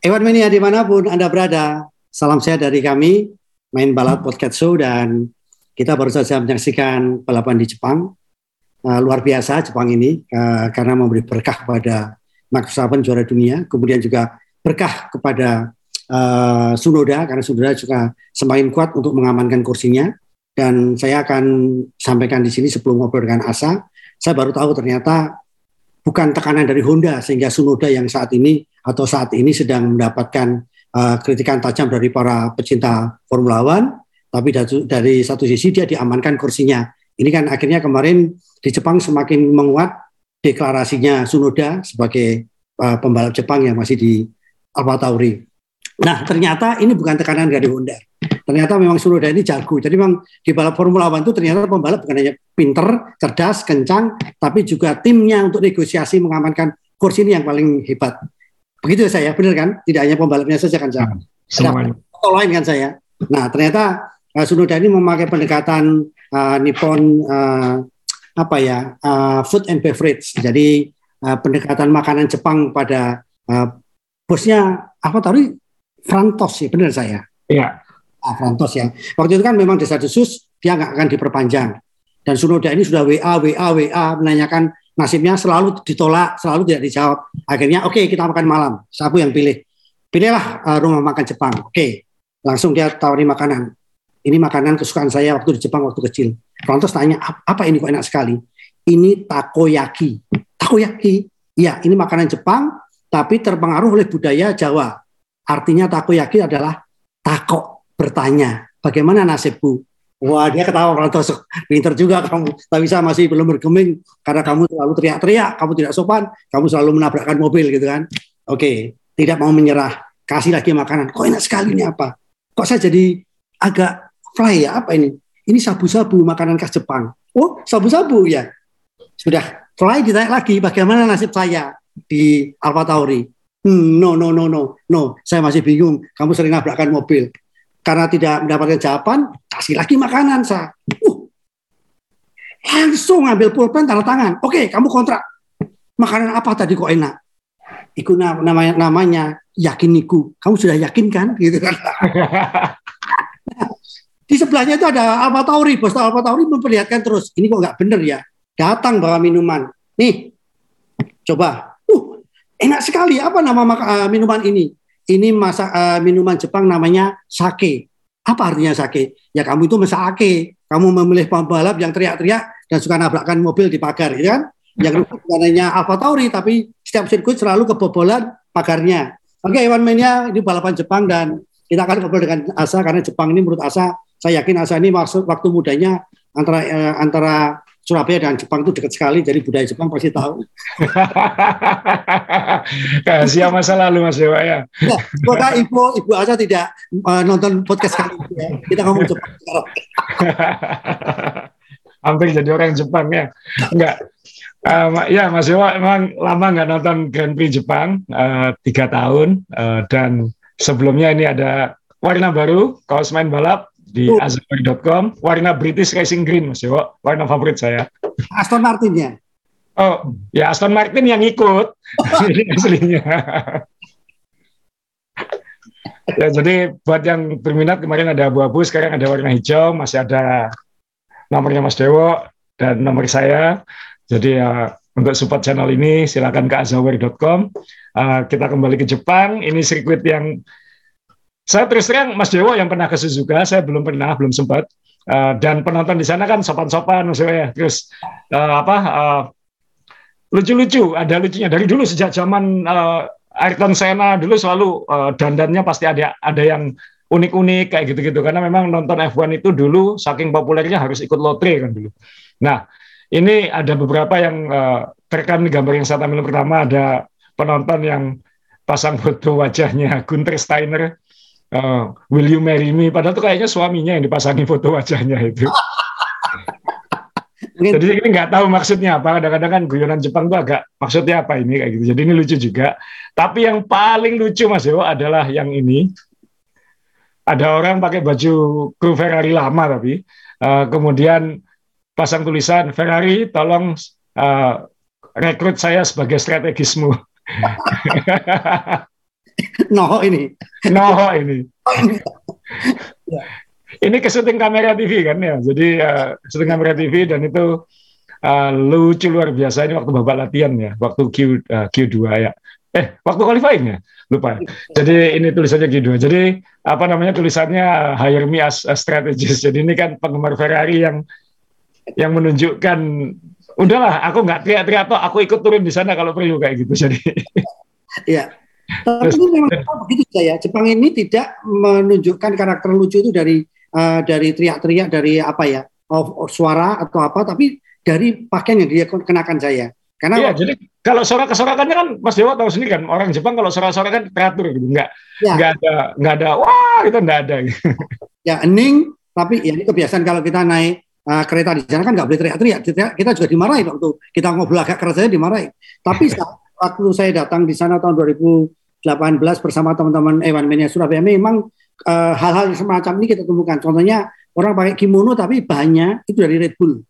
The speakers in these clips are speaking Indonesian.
Ewan Mania di mana pun Anda berada, salam sehat dari kami, main balap podcast show dan kita baru saja menyaksikan balapan di Jepang. Uh, luar biasa Jepang ini uh, karena memberi berkah kepada Max Verstappen juara dunia, kemudian juga berkah kepada uh, Sunoda karena Sunoda juga semakin kuat untuk mengamankan kursinya. Dan saya akan sampaikan di sini sebelum ngobrol dengan Asa, saya baru tahu ternyata bukan tekanan dari Honda sehingga Sunoda yang saat ini atau saat ini sedang mendapatkan uh, kritikan tajam dari para pecinta Formula One, tapi dari, dari satu sisi dia diamankan kursinya. Ini kan akhirnya kemarin di Jepang semakin menguat deklarasinya Sunoda sebagai uh, pembalap Jepang yang masih di Alfa Tauri. Nah, ternyata ini bukan tekanan dari Honda. Ternyata memang Sunoda ini jago. Jadi memang di balap Formula One itu ternyata pembalap bukan hanya pinter, cerdas, kencang, tapi juga timnya untuk negosiasi mengamankan kursi ini yang paling hebat. Begitu ya saya, benar kan? Tidak hanya pembalapnya saja kan saya. Hmm, semuanya. Ada lain kan saya. Nah ternyata uh, Sunoda ini memakai pendekatan uh, Nippon uh, apa ya uh, food and beverage. Jadi uh, pendekatan makanan Jepang pada uh, bosnya apa tadi Frantos ya, benar saya. Iya. Ah, Frantos ya. Waktu itu kan memang desa desus dia nggak akan diperpanjang. Dan Sunoda ini sudah WA, WA, WA menanyakan nasibnya selalu ditolak, selalu tidak dijawab. Akhirnya oke okay, kita makan malam. Siapa yang pilih? Pilihlah uh, rumah makan Jepang. Oke, okay. langsung dia tawari makanan. Ini makanan kesukaan saya waktu di Jepang waktu kecil. Lantas tanya apa ini kok enak sekali? Ini takoyaki. Takoyaki, ya ini makanan Jepang tapi terpengaruh oleh budaya Jawa. Artinya takoyaki adalah takok bertanya. Bagaimana nasibku? Wah dia ketawa Prantos, pinter juga kamu. Tapi saya masih belum bergeming karena kamu selalu teriak-teriak, kamu tidak sopan, kamu selalu menabrakkan mobil gitu kan. Oke, tidak mau menyerah, kasih lagi makanan. Kok enak sekali ini apa? Kok saya jadi agak fly ya? Apa ini? Ini sabu-sabu makanan khas Jepang. Oh, sabu-sabu ya. Sudah fly ditanya lagi, bagaimana nasib saya di Alfa Tauri? Hmm, no, no, no, no, no. Saya masih bingung. Kamu sering nabrakkan mobil karena tidak mendapatkan jawaban, kasih lagi makanan saya. Uh, langsung ambil pulpen tanda tangan. Oke, kamu kontrak. Makanan apa tadi kok enak? Iku namanya namanya yakiniku. Kamu sudah yakin kan? Gitu kan. Di sebelahnya itu ada Alfa Tauri, bos Alfa Tauri memperlihatkan terus. Ini kok nggak bener ya? Datang bawa minuman. Nih, coba. Uh, enak sekali. Apa nama uh, minuman ini? Ini masa uh, minuman Jepang namanya sake. Apa artinya sake? Ya kamu itu mesake. Kamu memilih pembalap yang teriak-teriak dan suka nabrakkan mobil di pagar, ya kan? Yang namanya Alfa Tauri, tapi setiap sirkuit selalu kebobolan pagarnya. Oke, okay, Iwan Mania ini balapan Jepang dan kita akan ngobrol dengan Asa karena Jepang ini menurut Asa, saya yakin Asa ini maksud waktu mudanya antara eh, antara Surabaya dan Jepang itu dekat sekali, jadi budaya Jepang pasti tahu. Siapa masa lalu Mas Dewa ya. ya semoga Ibu Ibu Asa tidak uh, nonton podcast kali ini ya. Kita ngomong Jepang sekarang. Hampir jadi orang Jepang ya. Enggak. Uh, ya Mas Dewa emang lama nggak nonton Grand Prix Jepang uh, tiga tahun uh, dan sebelumnya ini ada warna baru kaos main balap di uh. azabari.com warna British Racing Green Mas Dewo warna favorit saya. Aston Martin ya oh ya Aston Martin yang ikut. Aslinya. Ya jadi buat yang berminat kemarin ada abu-abu sekarang ada warna hijau masih ada nomornya Mas Dewo dan nomor saya. Jadi ya untuk support channel ini silakan ke azawari.com uh, kita kembali ke Jepang. Ini sirkuit yang saya terus terang Mas Dewo yang pernah ke Suzuka, saya belum pernah, belum sempat. Uh, dan penonton di sana kan sopan-sopan maksudnya. Terus uh, apa uh, lucu-lucu, ada lucunya dari dulu sejak zaman uh, Ayrton Senna dulu selalu uh, dandannya pasti ada ada yang unik-unik kayak gitu-gitu karena memang nonton F1 itu dulu saking populernya harus ikut lotre kan dulu. Nah, ini ada beberapa yang uh, terekam di gambar yang saya tampilkan pertama ada penonton yang pasang foto wajahnya Gunter Steiner uh, Will you marry me? Padahal tuh kayaknya suaminya yang dipasangi foto wajahnya itu. Jadi ini nggak tahu maksudnya apa. Kadang-kadang kan guyonan Jepang tuh agak maksudnya apa ini kayak gitu. Jadi ini lucu juga. Tapi yang paling lucu Mas Dewo adalah yang ini. Ada orang pakai baju kru Ferrari lama tapi uh, kemudian pasang tulisan Ferrari tolong uh, rekrut saya sebagai strategismu. Noho ini. Noho ini. ya. Ini ke syuting kamera TV kan ya. Jadi uh, syuting kamera TV dan itu uh, lucu luar biasa ini waktu babak latihan ya, waktu Q uh, Q2 ya. Eh, waktu qualifying ya? Lupa. Jadi ini tulisannya Q2. Jadi apa namanya tulisannya hire me as a strategist. Jadi ini kan penggemar Ferrari yang yang menunjukkan udahlah aku nggak teriak-teriak atau aku ikut turun di sana kalau perlu kayak gitu. Jadi Iya. Tapi ini memang begitu saya. Jepang ini tidak menunjukkan karakter lucu itu dari uh, dari teriak-teriak dari apa ya of, of suara atau apa, tapi dari pakaian yang dia kenakan saya. Karena iya, jadi kalau sorak-sorakannya kan Mas Dewa tahu sendiri kan orang Jepang kalau sorak-sorak kan teratur gitu, nggak ya. nggak ada nggak ada wah itu nggak ada. Gitu. Ya hening, tapi ya ini kebiasaan kalau kita naik uh, kereta di sana kan nggak boleh teriak-teriak. Kita juga dimarahin waktu kita ngobrol agak keras saja dimarahin. Tapi saat waktu saya datang di sana tahun 2018 bersama teman-teman Ewan Mania Surabaya memang uh, hal-hal semacam ini kita temukan. Contohnya orang pakai kimono tapi bahannya itu dari Red Bull.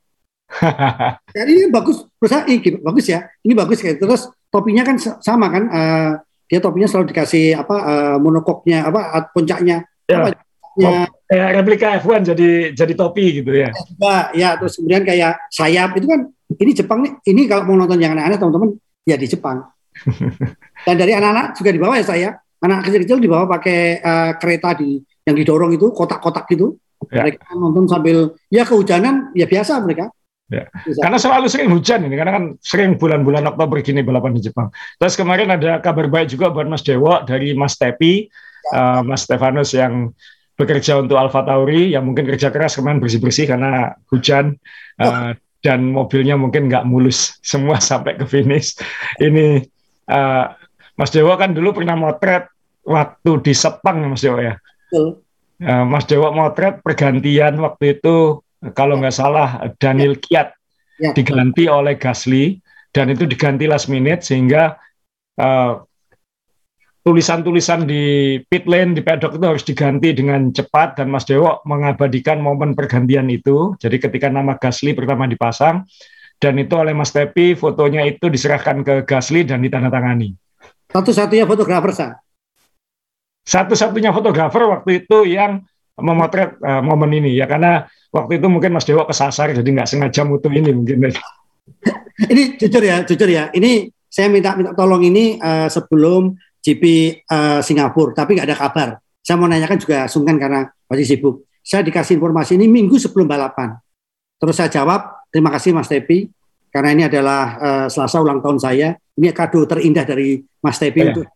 Jadi ini bagus, berusaha, ini bagus ya. Ini bagus kayak terus topinya kan sama kan. Uh, dia topinya selalu dikasih apa uh, monokoknya apa puncaknya. Ya. Apa, ya. Replika F1 jadi jadi topi gitu ya. Ya, ya terus kemudian kayak sayap itu kan ini Jepang nih. Ini kalau mau nonton yang aneh-aneh teman-teman ya di Jepang. Dan dari anak-anak juga dibawa ya saya. Anak kecil-kecil dibawa pakai uh, kereta di yang didorong itu kotak-kotak gitu. Ya. Mereka nonton sambil ya kehujanan ya biasa mereka. Ya. Karena selalu sering hujan ini, karena kan sering bulan-bulan Oktober gini balapan di Jepang. Terus kemarin ada kabar baik juga buat Mas Dewo dari Mas Tepi, ya. uh, Mas Stefanus yang bekerja untuk Alfa Tauri, yang mungkin kerja keras kemarin bersih-bersih karena hujan uh, oh. dan mobilnya mungkin nggak mulus semua sampai ke finish. Ini uh, Mas Dewo kan dulu pernah motret waktu di Sepang, Mas Dewo ya. Uh, Mas Dewo motret pergantian waktu itu kalau nggak salah Daniel Kiat ya. diganti oleh Gasly dan itu diganti last minute sehingga uh, tulisan-tulisan di pit lane di paddock itu harus diganti dengan cepat dan Mas Dewo mengabadikan momen pergantian itu. Jadi ketika nama Gasly pertama dipasang dan itu oleh Mas Tepi fotonya itu diserahkan ke Gasly dan ditandatangani. Satu-satunya fotografer sah. Satu-satunya fotografer waktu itu yang memotret uh, momen ini ya karena waktu itu mungkin Mas Dewa kesasar jadi nggak sengaja mutu ini mungkin. ini jujur ya, jujur ya. Ini saya minta minta tolong ini uh, sebelum GP uh, eh, Singapura, tapi nggak ada kabar. Saya mau nanyakan juga sungkan karena masih sibuk. Saya dikasih informasi ini minggu sebelum balapan. Terus saya jawab, terima kasih Mas Tepi, karena ini adalah uh, Selasa ulang tahun saya. Ini kado terindah dari Mas Tepi ya. untuk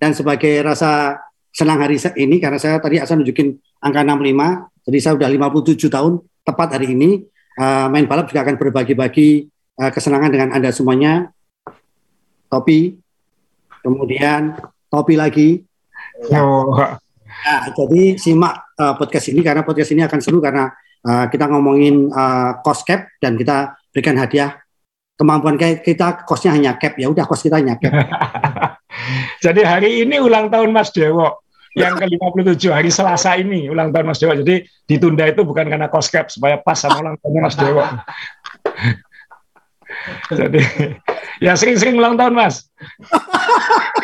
dan sebagai rasa senang hari ini karena saya tadi asal nunjukin angka 65, jadi saya sudah 57 tahun tepat hari ini. Uh, main balap juga akan berbagi-bagi uh, kesenangan dengan Anda semuanya. Topi, kemudian topi lagi. Oh. Nah, jadi simak uh, podcast ini karena podcast ini akan seru karena uh, kita ngomongin uh, cost cap dan kita berikan hadiah kemampuan kita kosnya hanya cap ya udah kos kita hanya cap. Jadi hari ini ulang tahun Mas Dewo yang ke-57 hari Selasa ini ulang tahun Mas Dewo. Jadi ditunda itu bukan karena cost cap supaya pas sama ulang tahunnya Mas Dewo. Jadi ya sering-sering ulang tahun Mas.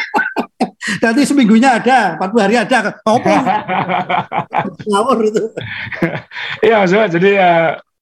Nanti seminggunya ada, 40 hari ada. Apa? Ngawur itu. Iya Mas jadi ya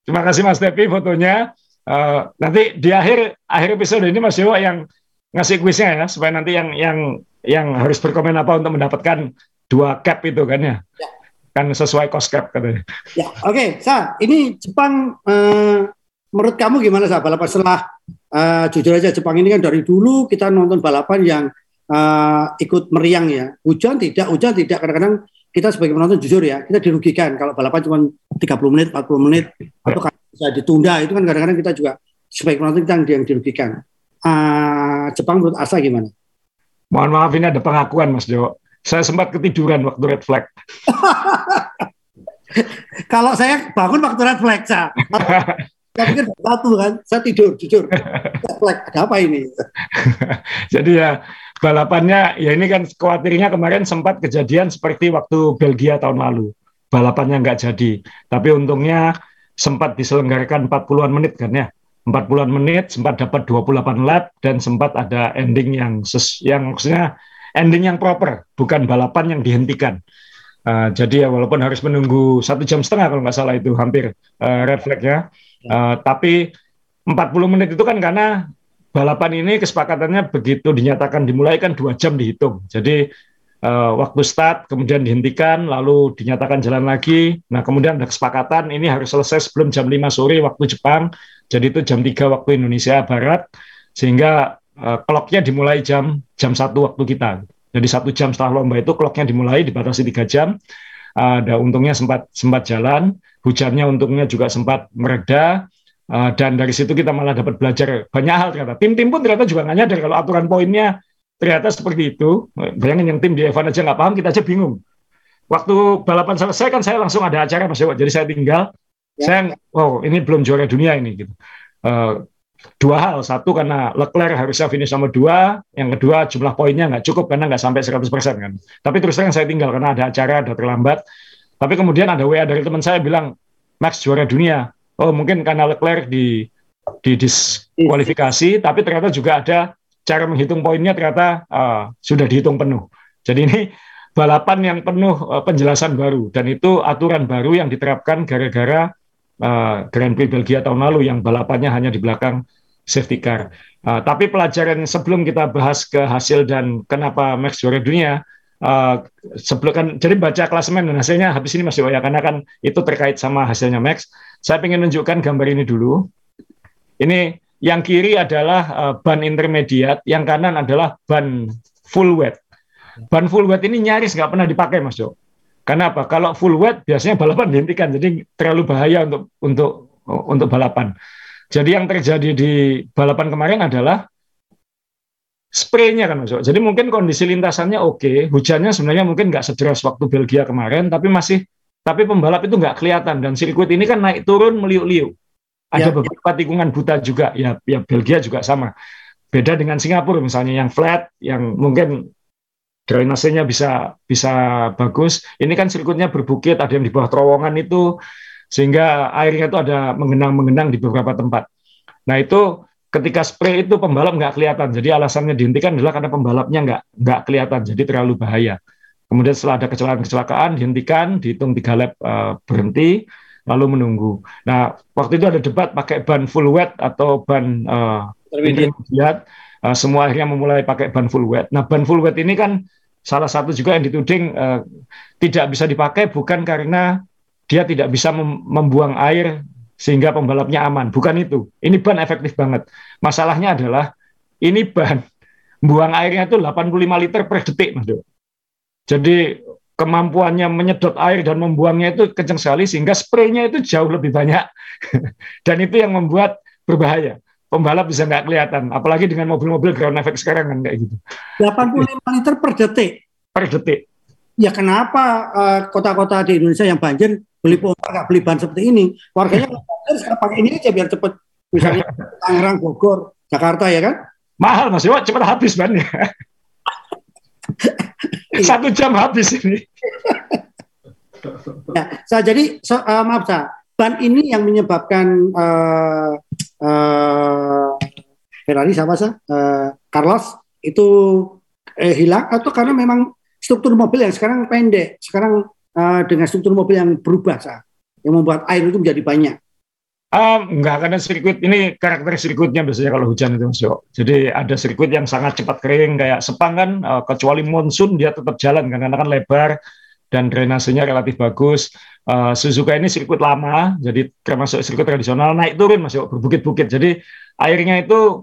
terima kasih Mas Tepi fotonya. Uh, nanti di akhir akhir episode ini Mas Dewo yang ngasih kuisnya ya supaya nanti yang yang yang harus berkomen apa untuk mendapatkan dua cap itu kan ya. ya. Kan sesuai cost cap katanya. Ya, oke, okay. Sa, ini Jepang eh, menurut kamu gimana Sa balapan setelah eh, jujur aja Jepang ini kan dari dulu kita nonton balapan yang eh, ikut meriang ya. Hujan tidak, hujan tidak kadang-kadang kita sebagai penonton jujur ya, kita dirugikan kalau balapan cuma 30 menit, 40 menit atau kan bisa ditunda itu kan kadang-kadang kita juga sebagai penonton kita yang dirugikan. Uh, Jepang menurut Asa gimana? Mohon maaf ini ada pengakuan Mas Jo. Saya sempat ketiduran waktu red flag. Kalau saya bangun waktu red flag, saya. Saya pikir satu kan, saya tidur, jujur. Red flag, ada apa ini? Jadi ya balapannya, ya ini kan khawatirnya kemarin sempat kejadian seperti waktu Belgia tahun lalu. Balapannya nggak jadi. Tapi untungnya sempat diselenggarakan 40-an menit kan ya. 40-an menit sempat dapat 28 lap dan sempat ada ending yang ses, yang maksudnya ending yang proper, bukan balapan yang dihentikan. Uh, jadi ya walaupun harus menunggu satu jam setengah kalau nggak salah itu hampir uh, red flag ya. Uh, tapi 40 menit itu kan karena balapan ini kesepakatannya begitu dinyatakan dimulai kan dua jam dihitung. Jadi uh, waktu start kemudian dihentikan lalu dinyatakan jalan lagi. Nah kemudian ada kesepakatan ini harus selesai sebelum jam 5 sore waktu Jepang. Jadi itu jam 3 waktu Indonesia Barat sehingga uh, clocknya dimulai jam jam satu waktu kita. Jadi satu jam setelah lomba itu clocknya dimulai dibatasi tiga jam. Ada untungnya sempat sempat jalan, hujannya untungnya juga sempat mereda. Uh, dan dari situ kita malah dapat belajar banyak hal ternyata. Tim-tim pun ternyata juga nggak nyadar kalau aturan poinnya ternyata seperti itu. Bayangin yang tim di Evan aja nggak paham, kita aja bingung. Waktu balapan selesai kan saya langsung ada acara Mas Dewa, jadi saya tinggal. Ya. Saya, oh ini belum juara dunia ini gitu. Uh, dua hal. Satu karena Leclerc harusnya finish nomor dua, yang kedua jumlah poinnya nggak cukup karena nggak sampai 100% kan. Tapi terus terang saya tinggal karena ada acara, ada terlambat. Tapi kemudian ada WA dari teman saya bilang, Max juara dunia. Oh mungkin karena Leclerc di di diskualifikasi, tapi ternyata juga ada cara menghitung poinnya ternyata uh, sudah dihitung penuh. Jadi ini balapan yang penuh uh, penjelasan baru dan itu aturan baru yang diterapkan gara-gara uh, Grand Prix Belgia tahun lalu yang balapannya hanya di belakang safety car. Uh, tapi pelajaran sebelum kita bahas ke hasil dan kenapa Max juara dunia, uh, sebelum kan jadi baca klasemen dan hasilnya habis ini Mas ya karena kan itu terkait sama hasilnya Max. Saya ingin menunjukkan gambar ini dulu. Ini yang kiri adalah uh, ban intermediate, yang kanan adalah ban full wet. Ban full wet ini nyaris nggak pernah dipakai Mas Jo. Karena apa? Kalau full wet biasanya balapan dihentikan, jadi terlalu bahaya untuk untuk untuk balapan. Jadi yang terjadi di balapan kemarin adalah spraynya kan masuk. Jadi mungkin kondisi lintasannya oke, hujannya sebenarnya mungkin nggak sederas waktu Belgia kemarin, tapi masih tapi pembalap itu nggak kelihatan dan sirkuit ini kan naik turun meliuk-liuk. Ada ya, beberapa ya. tikungan buta juga, ya, ya Belgia juga sama. Beda dengan Singapura misalnya yang flat, yang mungkin drainasenya bisa bisa bagus. Ini kan sirkuitnya berbukit, ada yang di bawah terowongan itu, sehingga airnya itu ada mengenang-mengenang di beberapa tempat. Nah itu ketika spray itu pembalap nggak kelihatan. Jadi alasannya dihentikan adalah karena pembalapnya nggak nggak kelihatan, jadi terlalu bahaya. Kemudian setelah ada kecelakaan-kecelakaan dihentikan, dihitung tiga lap uh, berhenti, lalu menunggu. Nah waktu itu ada debat pakai ban full wet atau ban uh, intermediate uh, semua akhirnya memulai pakai ban full wet. Nah, ban full wet ini kan salah satu juga yang dituding uh, tidak bisa dipakai bukan karena dia tidak bisa mem membuang air sehingga pembalapnya aman. Bukan itu. Ini ban efektif banget. Masalahnya adalah ini ban buang airnya itu 85 liter per detik, Mas. Jadi kemampuannya menyedot air dan membuangnya itu kencang sekali sehingga spraynya itu jauh lebih banyak dan itu yang membuat berbahaya pembalap bisa nggak kelihatan. Apalagi dengan mobil-mobil ground effect sekarang kan kayak gitu. 85 liter per detik. Per detik. Ya kenapa uh, kota-kota di Indonesia yang banjir beli pompa nggak beli ban seperti ini? Warganya banjir sekarang pakai ini aja biar cepet. Misalnya Tangerang, Bogor, Jakarta ya kan? Mahal mas, Wah, cepet habis bannya. Satu jam habis ini. ya, saya jadi so, uh, maaf saya ban ini yang menyebabkan uh, uh, Ferrari sih? Uh, Carlos itu eh, hilang atau karena memang struktur mobil yang sekarang pendek, sekarang uh, dengan struktur mobil yang berubah sah, yang membuat air itu menjadi banyak. Um, enggak, karena sirkuit ini karakter sirkuitnya biasanya kalau hujan itu Mas Jadi ada sirkuit yang sangat cepat kering kayak Sepang kan, uh, kecuali monsun dia tetap jalan karena kan lebar dan drainasenya relatif bagus. Uh, Suzuka ini sirkuit lama, jadi termasuk sirkuit tradisional naik turun masih berbukit-bukit. Jadi airnya itu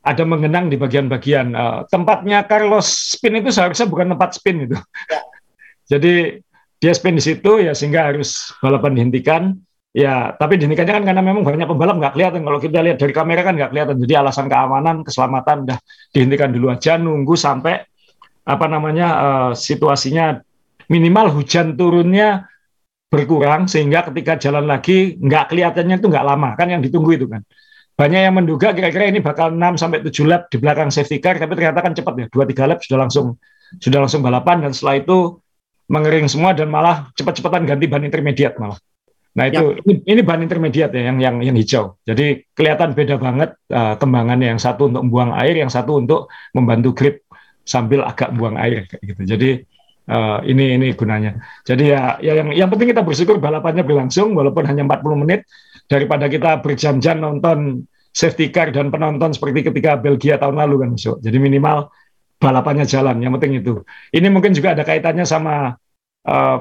ada mengenang di bagian-bagian. Uh, tempatnya Carlos spin itu seharusnya bukan tempat spin itu. Ya. jadi dia spin di situ ya sehingga harus balapan dihentikan. Ya, tapi dihentikannya kan karena memang banyak pembalap nggak kelihatan. Kalau kita lihat dari kamera kan nggak kelihatan. Jadi alasan keamanan, keselamatan udah dihentikan dulu aja, nunggu sampai apa namanya uh, situasinya minimal hujan turunnya berkurang sehingga ketika jalan lagi nggak kelihatannya itu nggak lama kan yang ditunggu itu kan banyak yang menduga kira-kira ini bakal 6 sampai 7 lap di belakang safety car tapi ternyata kan cepat ya 2 3 lap sudah langsung sudah langsung balapan dan setelah itu mengering semua dan malah cepat-cepatan ganti ban intermediate malah. Nah itu ya. ini, ini ban intermediate ya yang yang yang hijau. Jadi kelihatan beda banget uh, kembangannya yang satu untuk membuang air, yang satu untuk membantu grip sambil agak buang air kayak gitu. Jadi uh, ini ini gunanya. Jadi ya, ya yang yang penting kita bersyukur balapannya berlangsung walaupun hanya 40 menit daripada kita berjam-jam nonton safety car dan penonton seperti ketika Belgia tahun lalu kan so. Jadi minimal balapannya jalan. Yang penting itu. Ini mungkin juga ada kaitannya sama uh,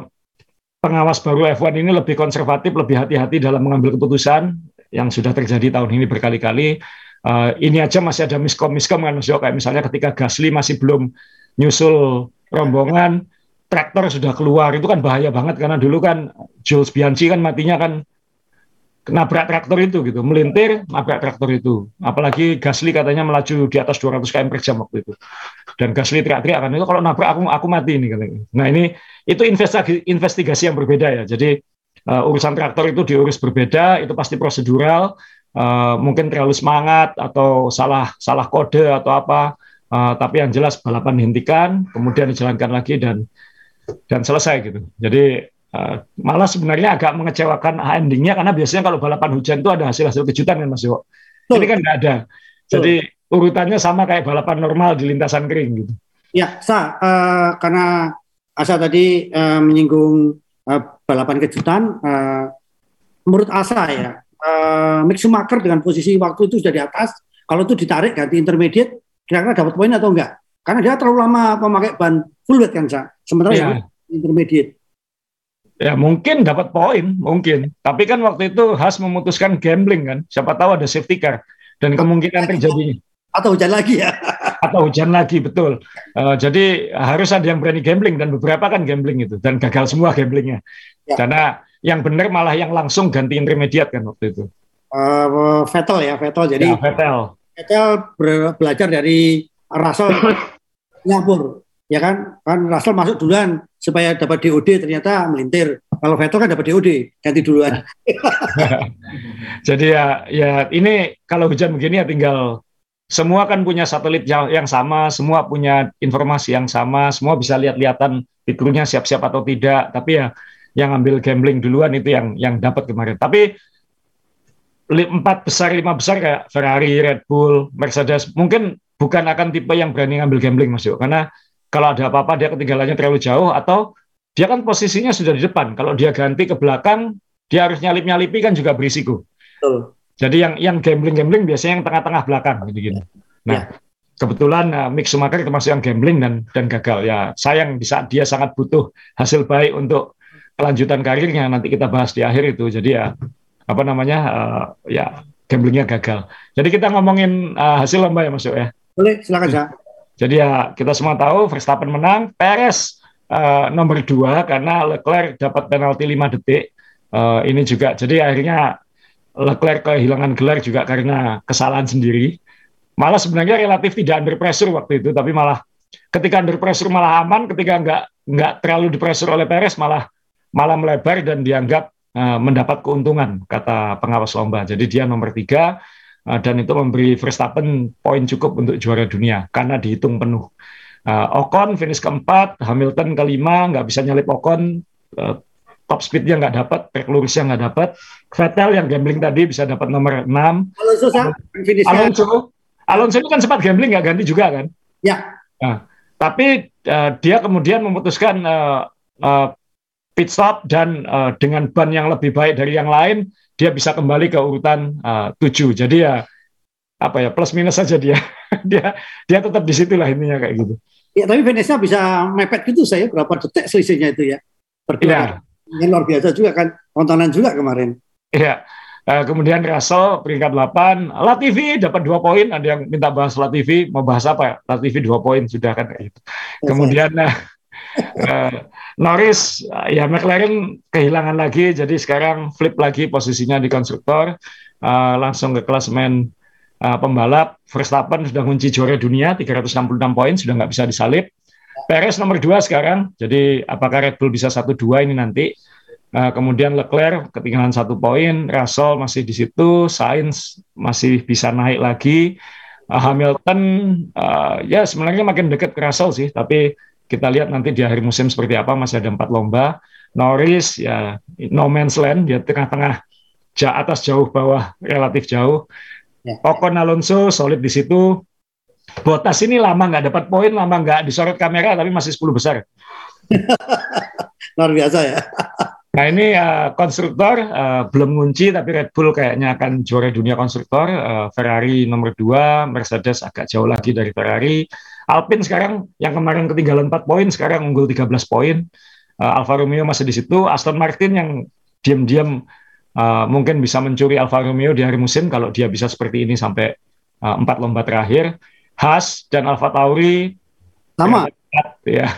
pengawas baru F1 ini lebih konservatif, lebih hati-hati dalam mengambil keputusan yang sudah terjadi tahun ini berkali-kali. Uh, ini aja masih ada miskom miskom kan Mas kayak misalnya ketika Gasly masih belum nyusul rombongan traktor sudah keluar. Itu kan bahaya banget karena dulu kan Jules Bianchi kan matinya kan nabrak traktor itu gitu melintir nabrak traktor itu. Apalagi Gasly katanya melaju di atas 200 km per jam waktu itu. Dan Gasly teriak-teriak kan itu kalau nabrak aku aku mati ini katanya. nah ini itu investigasi investigasi yang berbeda ya. Jadi uh, urusan traktor itu diurus berbeda itu pasti prosedural. Uh, mungkin terlalu semangat atau salah salah kode atau apa. Uh, tapi yang jelas balapan dihentikan kemudian dijalankan lagi dan dan selesai gitu. Jadi malah sebenarnya agak mengecewakan endingnya karena biasanya kalau balapan hujan itu ada hasil-hasil kejutan kan Mas Yo ini kan nggak ada jadi urutannya sama kayak balapan normal di lintasan kering gitu ya sa uh, karena Asa tadi uh, menyinggung uh, balapan kejutan uh, menurut Asa ya uh, Mick Schumacher dengan posisi waktu itu sudah di atas, kalau itu ditarik ganti intermediate, kira-kira dapat poin atau enggak? Karena dia terlalu lama memakai ban full weight kan, Sa. Sementara ya. intermediate. Ya mungkin dapat poin, mungkin. Tapi kan waktu itu Has memutuskan gambling kan. Siapa tahu ada safety car dan kemungkinan terjadinya. Atau hujan lagi ya. Atau hujan lagi betul. Uh, jadi harus ada yang berani gambling dan beberapa kan gambling itu dan gagal semua gamblingnya. Ya. Karena yang benar malah yang langsung ganti intermediate kan waktu itu. Uh, Vettel ya, Vettel. Jadi ya, Vettel. Vettel belajar dari Russell nyabur, ya kan? Kan Russell masuk duluan supaya dapat DOD ternyata melintir. Kalau Vettel kan dapat DOD, ganti duluan. Jadi ya, ya ini kalau hujan begini ya tinggal semua kan punya satelit yang, yang sama, semua punya informasi yang sama, semua bisa lihat-lihatan fiturnya siap-siap atau tidak. Tapi ya yang ambil gambling duluan itu yang yang dapat kemarin. Tapi empat besar lima besar kayak Ferrari, Red Bull, Mercedes mungkin bukan akan tipe yang berani ngambil gambling Mas Karena kalau ada apa-apa dia ketinggalannya terlalu jauh atau dia kan posisinya sudah di depan. Kalau dia ganti ke belakang, dia harus nyalip-nyalipi kan juga berisiko. Betul. Jadi yang yang gambling-gambling biasanya yang tengah-tengah belakang gitu gitu. Nah, ya. kebetulan uh, Mick Schumacher termasuk yang gambling dan dan gagal. Ya, sayang di saat dia sangat butuh hasil baik untuk kelanjutan karirnya nanti kita bahas di akhir itu. Jadi ya apa namanya uh, ya gamblingnya gagal. Jadi kita ngomongin uh, hasil lomba ya masuk ya. Boleh silakan ya. Jadi ya kita semua tahu Verstappen menang, Perez uh, nomor dua karena Leclerc dapat penalti 5 detik. Uh, ini juga jadi akhirnya Leclerc kehilangan gelar juga karena kesalahan sendiri. Malah sebenarnya relatif tidak under pressure waktu itu, tapi malah ketika under pressure malah aman, ketika nggak nggak terlalu di pressure oleh Perez malah malah melebar dan dianggap uh, mendapat keuntungan kata pengawas lomba. Jadi dia nomor tiga uh, dan itu memberi Verstappen poin cukup untuk juara dunia karena dihitung penuh. Uh, Ocon finish keempat, Hamilton kelima, nggak bisa nyalip Ocon, uh, top speednya nggak dapat, track lurusnya nggak dapat. Vettel yang gambling tadi bisa dapat nomor enam. Alonso, Alonso, Alonso itu kan sempat gambling nggak ganti juga kan? Ya. Nah, tapi uh, dia kemudian memutuskan uh, uh, pit stop dan uh, dengan ban yang lebih baik dari yang lain dia bisa kembali ke urutan uh, Jadi ya apa ya plus minus saja dia dia dia tetap di situ lah intinya kayak gitu. Ya tapi finishnya bisa mepet gitu saya berapa detik selisihnya itu ya. Berdua. Ya. luar biasa juga kan tontonan juga kemarin. Iya. Uh, kemudian Russell peringkat 8, Latifi dapat dua poin. Ada yang minta bahas Latifi, mau bahas apa? Latifi dua poin sudah kan kayak gitu. Kemudian uh, Norris ya McLaren kehilangan lagi jadi sekarang flip lagi posisinya di konstruktor. Uh, langsung ke klasemen uh, pembalap. Verstappen sudah kunci juara dunia 366 poin sudah nggak bisa disalip. Perez nomor dua sekarang jadi apakah Red Bull bisa satu dua ini nanti? Uh, kemudian Leclerc ketinggalan satu poin. Russell masih di situ Sainz masih bisa naik lagi. Uh, Hamilton uh, ya sebenarnya makin dekat ke Russell sih tapi kita lihat nanti di akhir musim seperti apa masih ada empat lomba Norris ya no man's land dia tengah-tengah atas jauh bawah relatif jauh ya. Ocon Alonso solid di situ Botas ini lama nggak dapat poin, lama nggak disorot kamera, tapi masih 10 besar. Luar biasa ya. Nah ini uh, konstruktor uh, belum ngunci, tapi Red Bull kayaknya akan juara dunia konstruktor. Uh, Ferrari nomor 2, Mercedes agak jauh lagi dari Ferrari. Alpine sekarang yang kemarin ketinggalan 4 poin, sekarang unggul 13 poin. Uh, Alfa Romeo masih di situ. Aston Martin yang diam-diam uh, mungkin bisa mencuri Alfa Romeo di hari musim kalau dia bisa seperti ini sampai uh, empat lomba terakhir. Haas dan Alfa Tauri sama ya.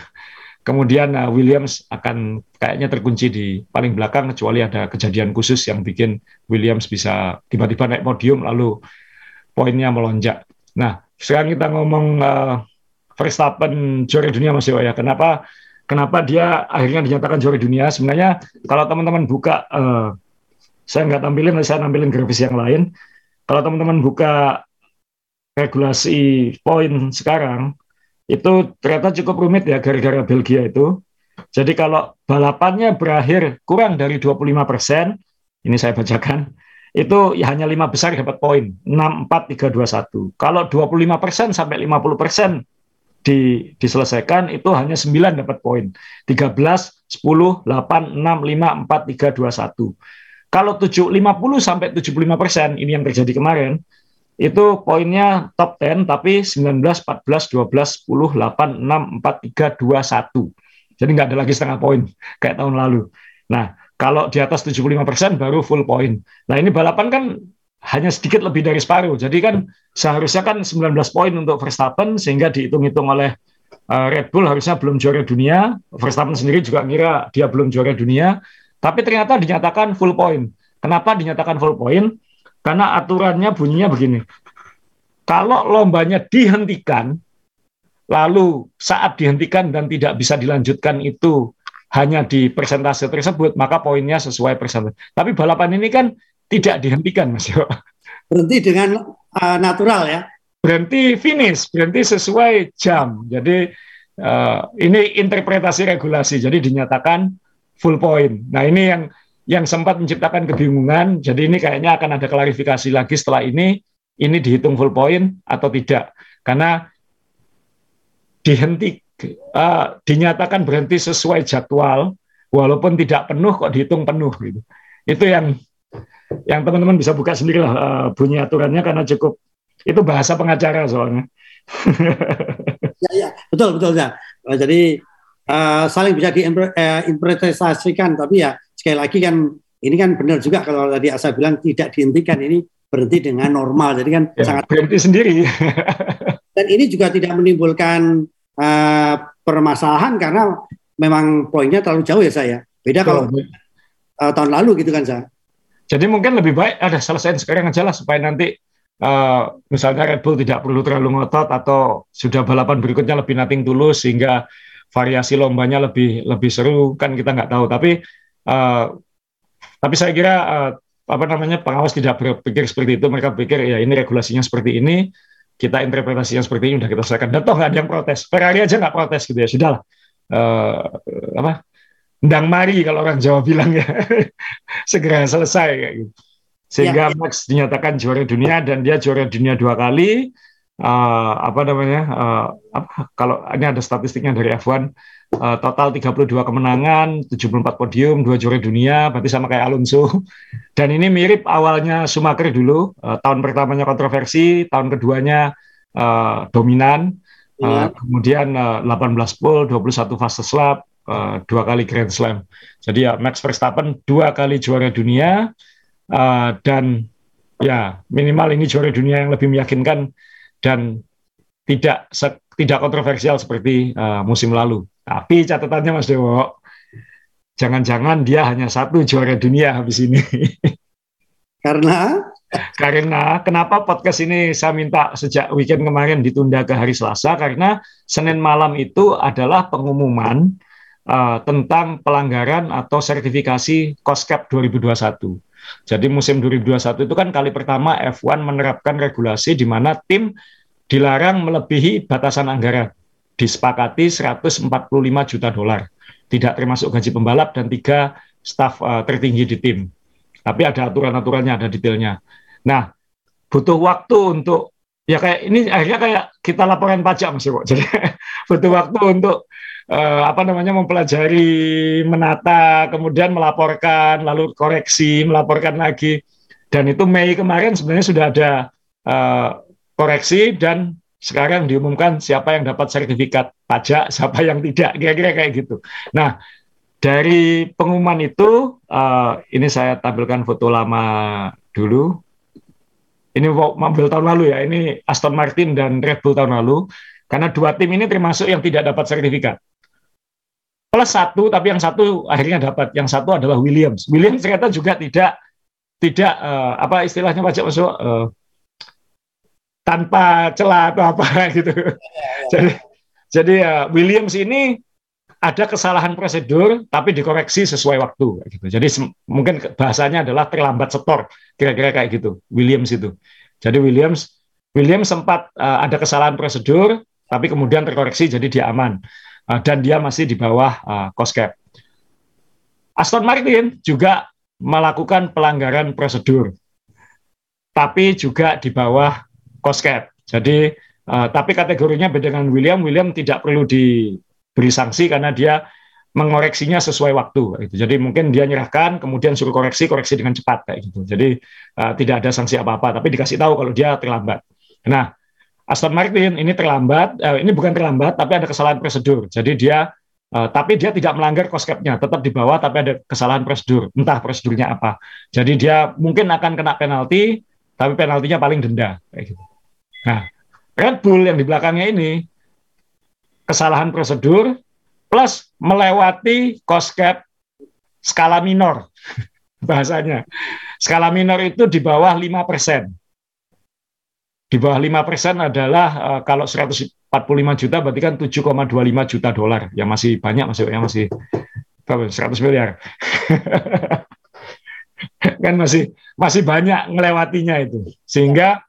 Kemudian uh, Williams akan kayaknya terkunci di paling belakang kecuali ada kejadian khusus yang bikin Williams bisa tiba-tiba naik podium lalu poinnya melonjak. Nah, sekarang kita ngomong uh, Verstappen juara dunia Mas Dewa ya. Kenapa kenapa dia akhirnya dinyatakan juara dunia? Sebenarnya kalau teman-teman buka uh, saya nggak tampilin, saya tampilin grafis yang lain. Kalau teman-teman buka regulasi poin sekarang, itu ternyata cukup rumit ya gara-gara Belgia itu. Jadi kalau balapannya berakhir kurang dari 25 persen, ini saya bacakan, itu ya hanya lima besar dapat poin, 6, 4, 3, 2, 1. Kalau 25 persen sampai 50 persen di, diselesaikan, itu hanya 9 dapat poin. 13, 10, 8, 6, 5, 4, 3, 2, 1. Kalau 7, 50 sampai 75 persen, ini yang terjadi kemarin, itu poinnya top 10, tapi 19, 14, 12, 10, 8, 6, 4, 3, 2, 1. Jadi nggak ada lagi setengah poin kayak tahun lalu. Nah, kalau di atas 75 persen baru full poin. Nah, ini balapan kan hanya sedikit lebih dari separuh. Jadi kan seharusnya kan 19 poin untuk Verstappen sehingga dihitung-hitung oleh uh, Red Bull harusnya belum juara dunia. Verstappen sendiri juga ngira dia belum juara dunia. Tapi ternyata dinyatakan full point. Kenapa dinyatakan full point? Karena aturannya bunyinya begini. Kalau lombanya dihentikan, lalu saat dihentikan dan tidak bisa dilanjutkan itu hanya di persentase tersebut, maka poinnya sesuai persentase. Tapi balapan ini kan tidak dihentikan, Mas Yo. Berhenti dengan uh, natural ya? Berhenti finish, berhenti sesuai jam. Jadi uh, ini interpretasi regulasi. Jadi dinyatakan full point. Nah ini yang yang sempat menciptakan kebingungan. Jadi ini kayaknya akan ada klarifikasi lagi setelah ini. Ini dihitung full point atau tidak? Karena dihenti uh, dinyatakan berhenti sesuai jadwal, walaupun tidak penuh kok dihitung penuh gitu. Itu yang yang teman-teman bisa buka sendiri lah uh, bunyi aturannya karena cukup itu bahasa pengacara soalnya. ya, ya, betul betul ya. Jadi uh, saling bisa diinterpretasikan tapi ya sekali lagi kan ini kan benar juga kalau tadi Asa bilang tidak dihentikan ini berhenti dengan normal. Jadi kan ya, sangat berhenti sendiri. Dan ini juga tidak menimbulkan uh, permasalahan karena memang poinnya terlalu jauh ya saya beda kalau uh, tahun lalu gitu kan saya jadi mungkin lebih baik ada selesai sekarang aja lah supaya nanti uh, misalnya Red Bull tidak perlu terlalu ngotot atau sudah balapan berikutnya lebih nating tulus sehingga variasi lombanya lebih lebih seru kan kita nggak tahu. Tapi uh, tapi saya kira uh, apa namanya pengawas tidak berpikir seperti itu. Mereka pikir ya ini regulasinya seperti ini kita interpretasinya seperti ini udah kita selesaikan. Dan toh nggak ada yang protes. Ferrari aja nggak protes gitu ya. Sudah uh, apa ndang mari kalau orang Jawa bilang ya. Segera selesai kayak gitu. Sehingga ya. Max dinyatakan juara dunia dan dia juara dunia dua kali uh, apa namanya uh, apa kalau ini ada statistiknya dari F1 uh, eh, total 32 kemenangan 74 podium dua juara dunia berarti sama kayak Alonso. Dan ini mirip awalnya Schumacher dulu uh, tahun pertamanya kontroversi tahun keduanya uh, dominan. Uh, kemudian uh, 18 pole 21 fastest lap uh, dua kali Grand Slam. Jadi ya Max Verstappen dua kali juara dunia uh, dan ya minimal ini juara dunia yang lebih meyakinkan dan tidak tidak kontroversial seperti uh, musim lalu. Tapi catatannya Mas Dewo, jangan-jangan dia hanya satu juara dunia habis ini. Karena karena kenapa podcast ini saya minta sejak weekend kemarin ditunda ke hari Selasa karena Senin malam itu adalah pengumuman uh, tentang pelanggaran atau sertifikasi COSCAP 2021. Jadi musim 2021 itu kan kali pertama F1 menerapkan regulasi di mana tim dilarang melebihi batasan anggaran. Disepakati 145 juta dolar. Tidak termasuk gaji pembalap dan tiga staf uh, tertinggi di tim. Tapi ada aturan-aturannya, ada detailnya. Nah, butuh waktu untuk ya kayak ini akhirnya kayak kita laporan pajak mas. Jadi butuh waktu untuk uh, apa namanya mempelajari, menata, kemudian melaporkan, lalu koreksi, melaporkan lagi. Dan itu Mei kemarin sebenarnya sudah ada uh, koreksi dan sekarang diumumkan siapa yang dapat sertifikat pajak, siapa yang tidak, kira-kira kayak gitu. Nah, dari pengumuman itu, uh, ini saya tampilkan foto lama dulu. Ini mobil tahun lalu ya, ini Aston Martin dan Red Bull tahun lalu. Karena dua tim ini termasuk yang tidak dapat sertifikat plus satu, tapi yang satu akhirnya dapat. Yang satu adalah Williams. Williams ternyata juga tidak tidak uh, apa istilahnya pajak masuk uh, tanpa celah atau apa gitu. Jadi jadi uh, Williams ini ada kesalahan prosedur tapi dikoreksi sesuai waktu gitu. Jadi mungkin bahasanya adalah terlambat setor kira-kira kayak gitu Williams itu. Jadi Williams Williams sempat uh, ada kesalahan prosedur tapi kemudian terkoreksi jadi dia aman. Ah, dan dia masih di bawah uh, cost cap. Aston Martin juga melakukan pelanggaran prosedur, tapi juga di bawah cost cap. Jadi, uh, tapi kategorinya beda dengan William. William tidak perlu diberi sanksi karena dia mengoreksinya sesuai waktu. Gitu. Jadi mungkin dia nyerahkan, kemudian suruh koreksi, koreksi dengan cepat gitu. Jadi tidak ada sanksi apa-apa, tapi dikasih tahu kalau dia terlambat. Nah, Aston Martin ini terlambat, uh, ini bukan terlambat, tapi ada kesalahan prosedur. Jadi dia, uh, tapi dia tidak melanggar cost tetap di bawah, tapi ada kesalahan prosedur. Entah prosedurnya apa. Jadi dia mungkin akan kena penalti, tapi penaltinya paling denda. Kayak gitu. Nah, Red Bull yang di belakangnya ini kesalahan prosedur plus melewati cost skala minor bahasanya. Skala minor itu di bawah 5 persen di bawah lima persen adalah uh, kalau 145 juta berarti kan 7,25 juta dolar. Yang masih banyak masih yang masih 100 miliar. Kan masih masih banyak ngelewatinya itu. Sehingga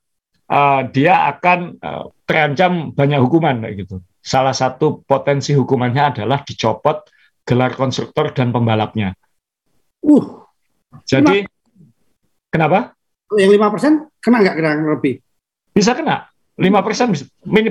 uh, dia akan uh, terancam banyak hukuman kayak gitu. Salah satu potensi hukumannya adalah dicopot gelar konstruktor dan pembalapnya. Uh jadi kenapa? Yang lima persen kena nggak kena lebih bisa kena. 5 persen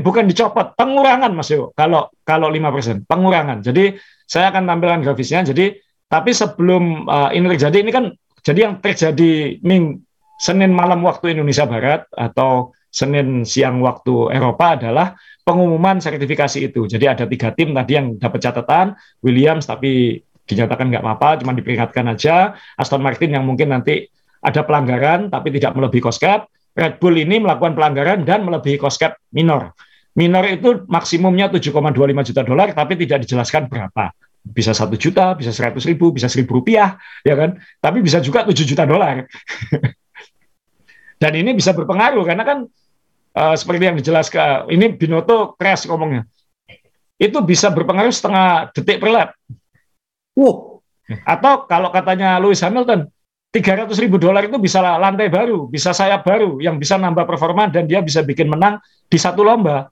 bukan dicopot, pengurangan Mas Yo. Kalau kalau 5 persen, pengurangan. Jadi saya akan tampilkan grafisnya. Jadi tapi sebelum uh, ini terjadi, ini kan jadi yang terjadi Ming Senin malam waktu Indonesia Barat atau Senin siang waktu Eropa adalah pengumuman sertifikasi itu. Jadi ada tiga tim tadi yang dapat catatan, Williams tapi dinyatakan nggak apa-apa, cuma diperingatkan aja. Aston Martin yang mungkin nanti ada pelanggaran tapi tidak melebihi cost cap. Red Bull ini melakukan pelanggaran dan melebihi cost cap minor. Minor itu maksimumnya 7,25 juta dolar, tapi tidak dijelaskan berapa. Bisa satu juta, bisa seratus ribu, bisa seribu rupiah, ya kan? Tapi bisa juga 7 juta dolar. dan ini bisa berpengaruh karena kan uh, seperti yang dijelaskan, ini Binoto crash ngomongnya. Itu bisa berpengaruh setengah detik per lap. Wow. Atau kalau katanya Lewis Hamilton, 300 ribu dolar itu bisa lantai baru, bisa sayap baru yang bisa nambah performa dan dia bisa bikin menang di satu lomba.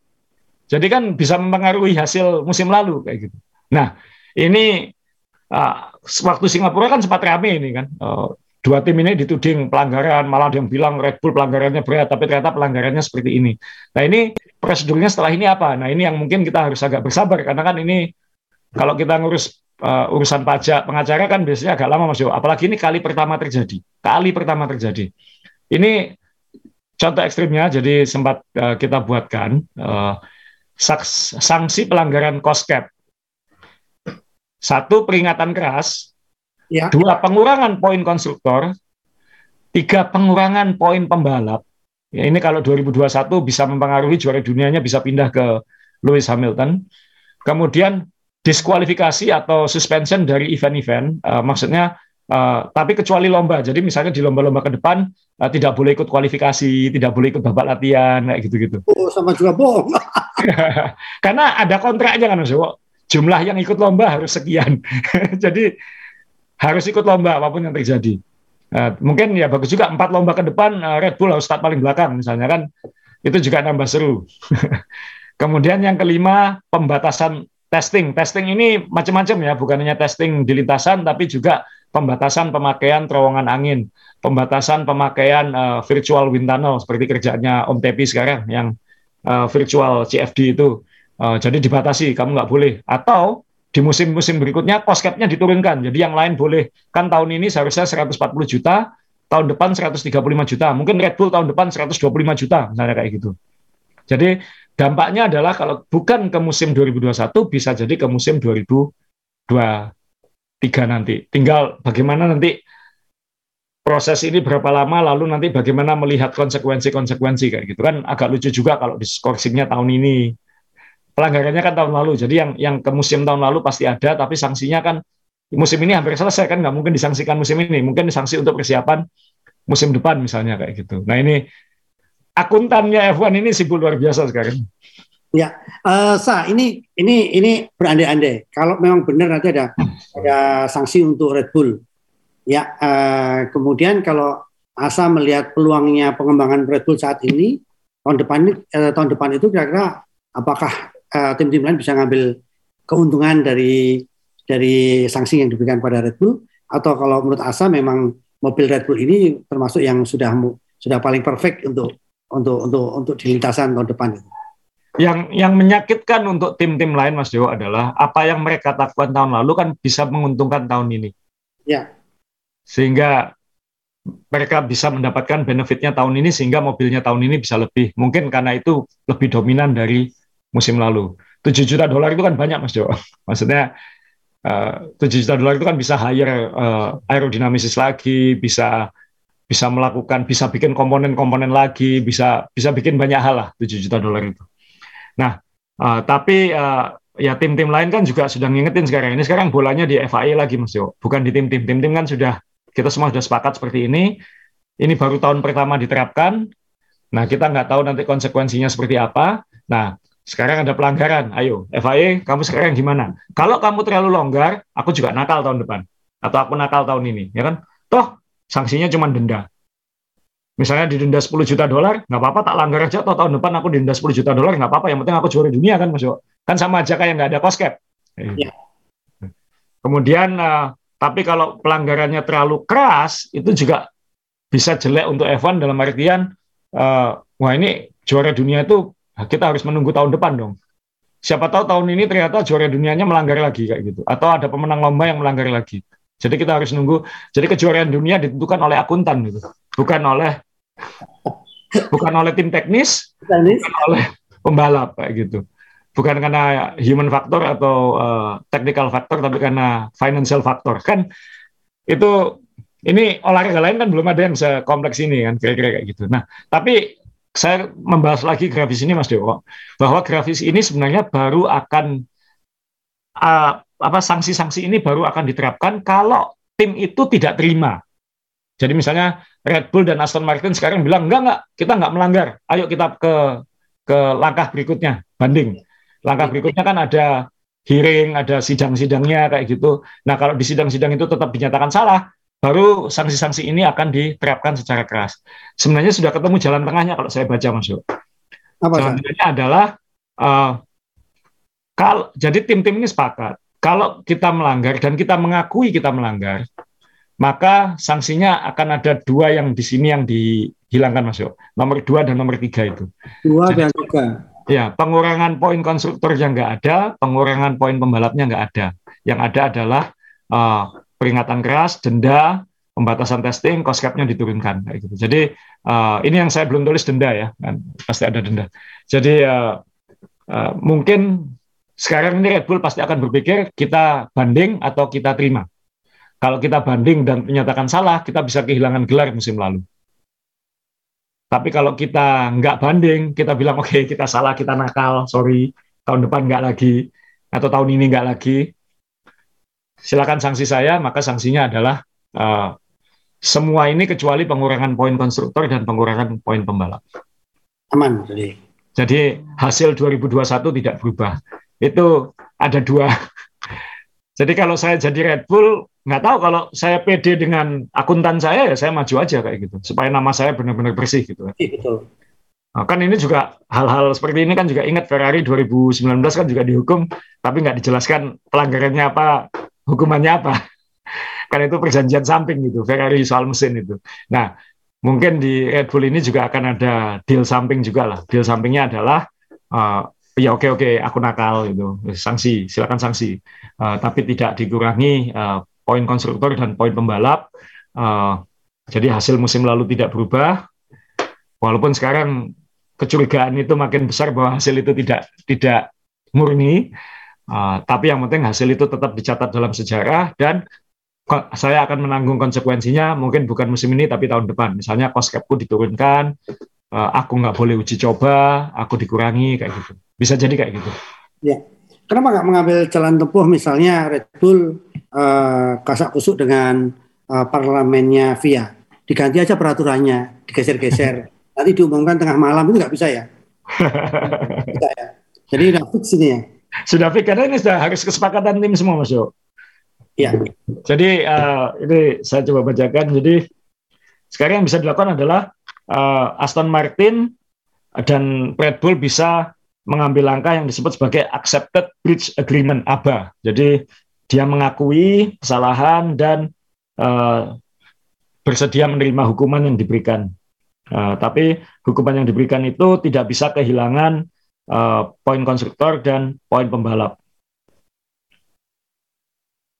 Jadi kan bisa mempengaruhi hasil musim lalu kayak gitu. Nah ini uh, waktu Singapura kan sempat rame ini kan. Uh, dua tim ini dituding pelanggaran, malah yang bilang Red Bull pelanggarannya berat, tapi ternyata pelanggarannya seperti ini. Nah ini prosedurnya setelah ini apa? Nah ini yang mungkin kita harus agak bersabar karena kan ini kalau kita ngurus uh, urusan pajak pengacara kan biasanya agak lama Mas Jo. Apalagi ini kali pertama terjadi. Kali pertama terjadi. Ini contoh ekstrimnya jadi sempat uh, kita buatkan uh, sanksi pelanggaran cost cap. Satu peringatan keras, ya. dua pengurangan poin konstruktor, tiga pengurangan poin pembalap. Ya, ini kalau 2021 bisa mempengaruhi juara dunianya bisa pindah ke Lewis Hamilton. Kemudian diskualifikasi atau suspension dari event-event, uh, maksudnya uh, tapi kecuali lomba. Jadi misalnya di lomba-lomba ke depan uh, tidak boleh ikut kualifikasi, tidak boleh ikut babak latihan, kayak gitu-gitu. Oh, sama juga bohong. Karena ada kontraknya kan Mas Jumlah yang ikut lomba harus sekian. Jadi harus ikut lomba apa pun yang terjadi. Uh, mungkin ya bagus juga empat lomba ke depan uh, Red Bull harus start paling belakang misalnya kan itu juga nambah seru. Kemudian yang kelima pembatasan testing. Testing ini macam-macam ya, bukan hanya testing di lintasan, tapi juga pembatasan pemakaian terowongan angin, pembatasan pemakaian uh, virtual wind tunnel seperti kerjanya Om Tepi sekarang yang uh, virtual CFD itu. Uh, jadi dibatasi, kamu nggak boleh. Atau di musim-musim berikutnya cost diturunkan. Jadi yang lain boleh. Kan tahun ini seharusnya 140 juta, tahun depan 135 juta. Mungkin Red Bull tahun depan 125 juta, misalnya kayak gitu. Jadi dampaknya adalah kalau bukan ke musim 2021 bisa jadi ke musim 2023 nanti. Tinggal bagaimana nanti proses ini berapa lama lalu nanti bagaimana melihat konsekuensi-konsekuensi kayak gitu kan. Agak lucu juga kalau diskorsingnya tahun ini. Pelanggarannya kan tahun lalu jadi yang yang ke musim tahun lalu pasti ada tapi sanksinya kan musim ini hampir selesai kan nggak mungkin disangsikan musim ini. Mungkin disangsi untuk persiapan musim depan misalnya kayak gitu. Nah ini akuntannya F1 ini sibuk luar biasa sekarang. Ya, uh, Sa, ini ini ini berandai-andai. Kalau memang benar nanti ada ada sanksi untuk Red Bull. Ya, uh, kemudian kalau Asa melihat peluangnya pengembangan Red Bull saat ini tahun depan uh, tahun depan itu kira-kira apakah tim-tim uh, lain bisa ngambil keuntungan dari dari sanksi yang diberikan pada Red Bull atau kalau menurut Asa memang mobil Red Bull ini termasuk yang sudah sudah paling perfect untuk untuk untuk untuk di lintasan tahun depan itu. Yang yang menyakitkan untuk tim-tim lain Mas Dewo adalah apa yang mereka lakukan tahun lalu kan bisa menguntungkan tahun ini. Ya. Sehingga mereka bisa mendapatkan benefitnya tahun ini sehingga mobilnya tahun ini bisa lebih. Mungkin karena itu lebih dominan dari musim lalu. 7 juta dolar itu kan banyak Mas Dewo. Maksudnya uh, 7 juta dolar itu kan bisa hire uh, aerodinamisis lagi, bisa bisa melakukan, bisa bikin komponen-komponen lagi, bisa bisa bikin banyak hal lah 7 juta dolar itu. Nah, uh, tapi uh, ya tim-tim lain kan juga sudah ngingetin sekarang ini sekarang bolanya di FIA lagi Mas Yo, bukan di tim-tim. Tim-tim kan sudah kita semua sudah sepakat seperti ini. Ini baru tahun pertama diterapkan. Nah, kita nggak tahu nanti konsekuensinya seperti apa. Nah, sekarang ada pelanggaran. Ayo, FIA, kamu sekarang gimana? Kalau kamu terlalu longgar, aku juga nakal tahun depan. Atau aku nakal tahun ini, ya kan? Toh sanksinya cuma denda. Misalnya didenda 10 juta dolar, nggak apa-apa tak langgar aja, atau tahun depan aku didenda 10 juta dolar, nggak apa-apa, yang penting aku juara dunia kan Mas Kan sama aja kayak nggak ada cost cap. Ya. Kemudian, uh, tapi kalau pelanggarannya terlalu keras, itu juga bisa jelek untuk Evan dalam artian, uh, wah ini juara dunia itu kita harus menunggu tahun depan dong. Siapa tahu tahun ini ternyata juara dunianya melanggar lagi kayak gitu, atau ada pemenang lomba yang melanggar lagi. Jadi kita harus nunggu. Jadi kejuaraan dunia ditentukan oleh akuntan gitu, bukan oleh bukan oleh tim teknis, teknis. bukan oleh pembalap kayak gitu. Bukan karena human factor atau uh, technical factor, tapi karena financial factor kan itu ini olahraga lain kan belum ada yang sekompleks ini kan kira-kira kayak gitu. Nah, tapi saya membahas lagi grafis ini Mas Dewo bahwa grafis ini sebenarnya baru akan uh, apa sanksi-sanksi ini baru akan diterapkan kalau tim itu tidak terima. Jadi misalnya Red Bull dan Aston Martin sekarang bilang enggak enggak kita enggak melanggar. Ayo kita ke ke langkah berikutnya banding. Langkah berikutnya kan ada hearing, ada sidang-sidangnya kayak gitu. Nah kalau di sidang-sidang itu tetap dinyatakan salah, baru sanksi-sanksi ini akan diterapkan secara keras. Sebenarnya sudah ketemu jalan tengahnya kalau saya baca masuk. Apa jalan tengahnya adalah uh, kalau jadi tim-tim ini sepakat kalau kita melanggar dan kita mengakui kita melanggar, maka sanksinya akan ada dua yang di sini yang dihilangkan masuk nomor dua dan nomor tiga itu. Dua dan tiga. Ya, pengurangan poin konstruktor yang nggak ada, pengurangan poin pembalapnya nggak ada. Yang ada adalah uh, peringatan keras, denda, pembatasan testing, cost cap-nya diturunkan kayak gitu. Jadi uh, ini yang saya belum tulis denda ya, kan pasti ada denda. Jadi uh, uh, mungkin sekarang ini Red Bull pasti akan berpikir kita banding atau kita terima. Kalau kita banding dan menyatakan salah, kita bisa kehilangan gelar musim lalu. Tapi kalau kita nggak banding, kita bilang oke okay, kita salah, kita nakal, sorry, tahun depan nggak lagi, atau tahun ini nggak lagi, silakan sanksi saya, maka sanksinya adalah uh, semua ini kecuali pengurangan poin konstruktor dan pengurangan poin pembalap. Aman, jadi. Jadi hasil 2021 tidak berubah itu ada dua. Jadi kalau saya jadi Red Bull, nggak tahu kalau saya pede dengan akuntan saya ya saya maju aja kayak gitu supaya nama saya benar-benar bersih gitu. Iya betul. Nah, kan ini juga hal-hal seperti ini kan juga ingat Ferrari 2019 kan juga dihukum tapi nggak dijelaskan pelanggarannya apa, hukumannya apa. karena itu perjanjian samping gitu Ferrari soal mesin itu nah mungkin di Red Bull ini juga akan ada deal samping juga lah deal sampingnya adalah uh, ya oke oke aku nakal itu sanksi silakan sanksi. Uh, tapi tidak dikurangi uh, poin konstruktor dan poin pembalap. Uh, jadi hasil musim lalu tidak berubah. Walaupun sekarang kecurigaan itu makin besar bahwa hasil itu tidak tidak murni. Uh, tapi yang penting hasil itu tetap dicatat dalam sejarah dan saya akan menanggung konsekuensinya mungkin bukan musim ini tapi tahun depan. Misalnya cost capku diturunkan uh, aku nggak boleh uji coba aku dikurangi kayak gitu bisa jadi kayak gitu. Ya. Kenapa nggak mengambil jalan tempuh misalnya Red Bull uh, kasak kusuk dengan uh, parlemennya via diganti aja peraturannya digeser-geser nanti diumumkan tengah malam itu nggak bisa ya? bisa ya. Jadi udah fix ini ya. Sudah fix karena ini sudah harus kesepakatan tim semua Mas. Ya. Jadi uh, ini saya coba bacakan. Jadi sekarang yang bisa dilakukan adalah uh, Aston Martin dan Red Bull bisa mengambil langkah yang disebut sebagai accepted bridge agreement ABA. Jadi dia mengakui kesalahan dan uh, bersedia menerima hukuman yang diberikan. Uh, tapi hukuman yang diberikan itu tidak bisa kehilangan uh, poin konstruktor dan poin pembalap.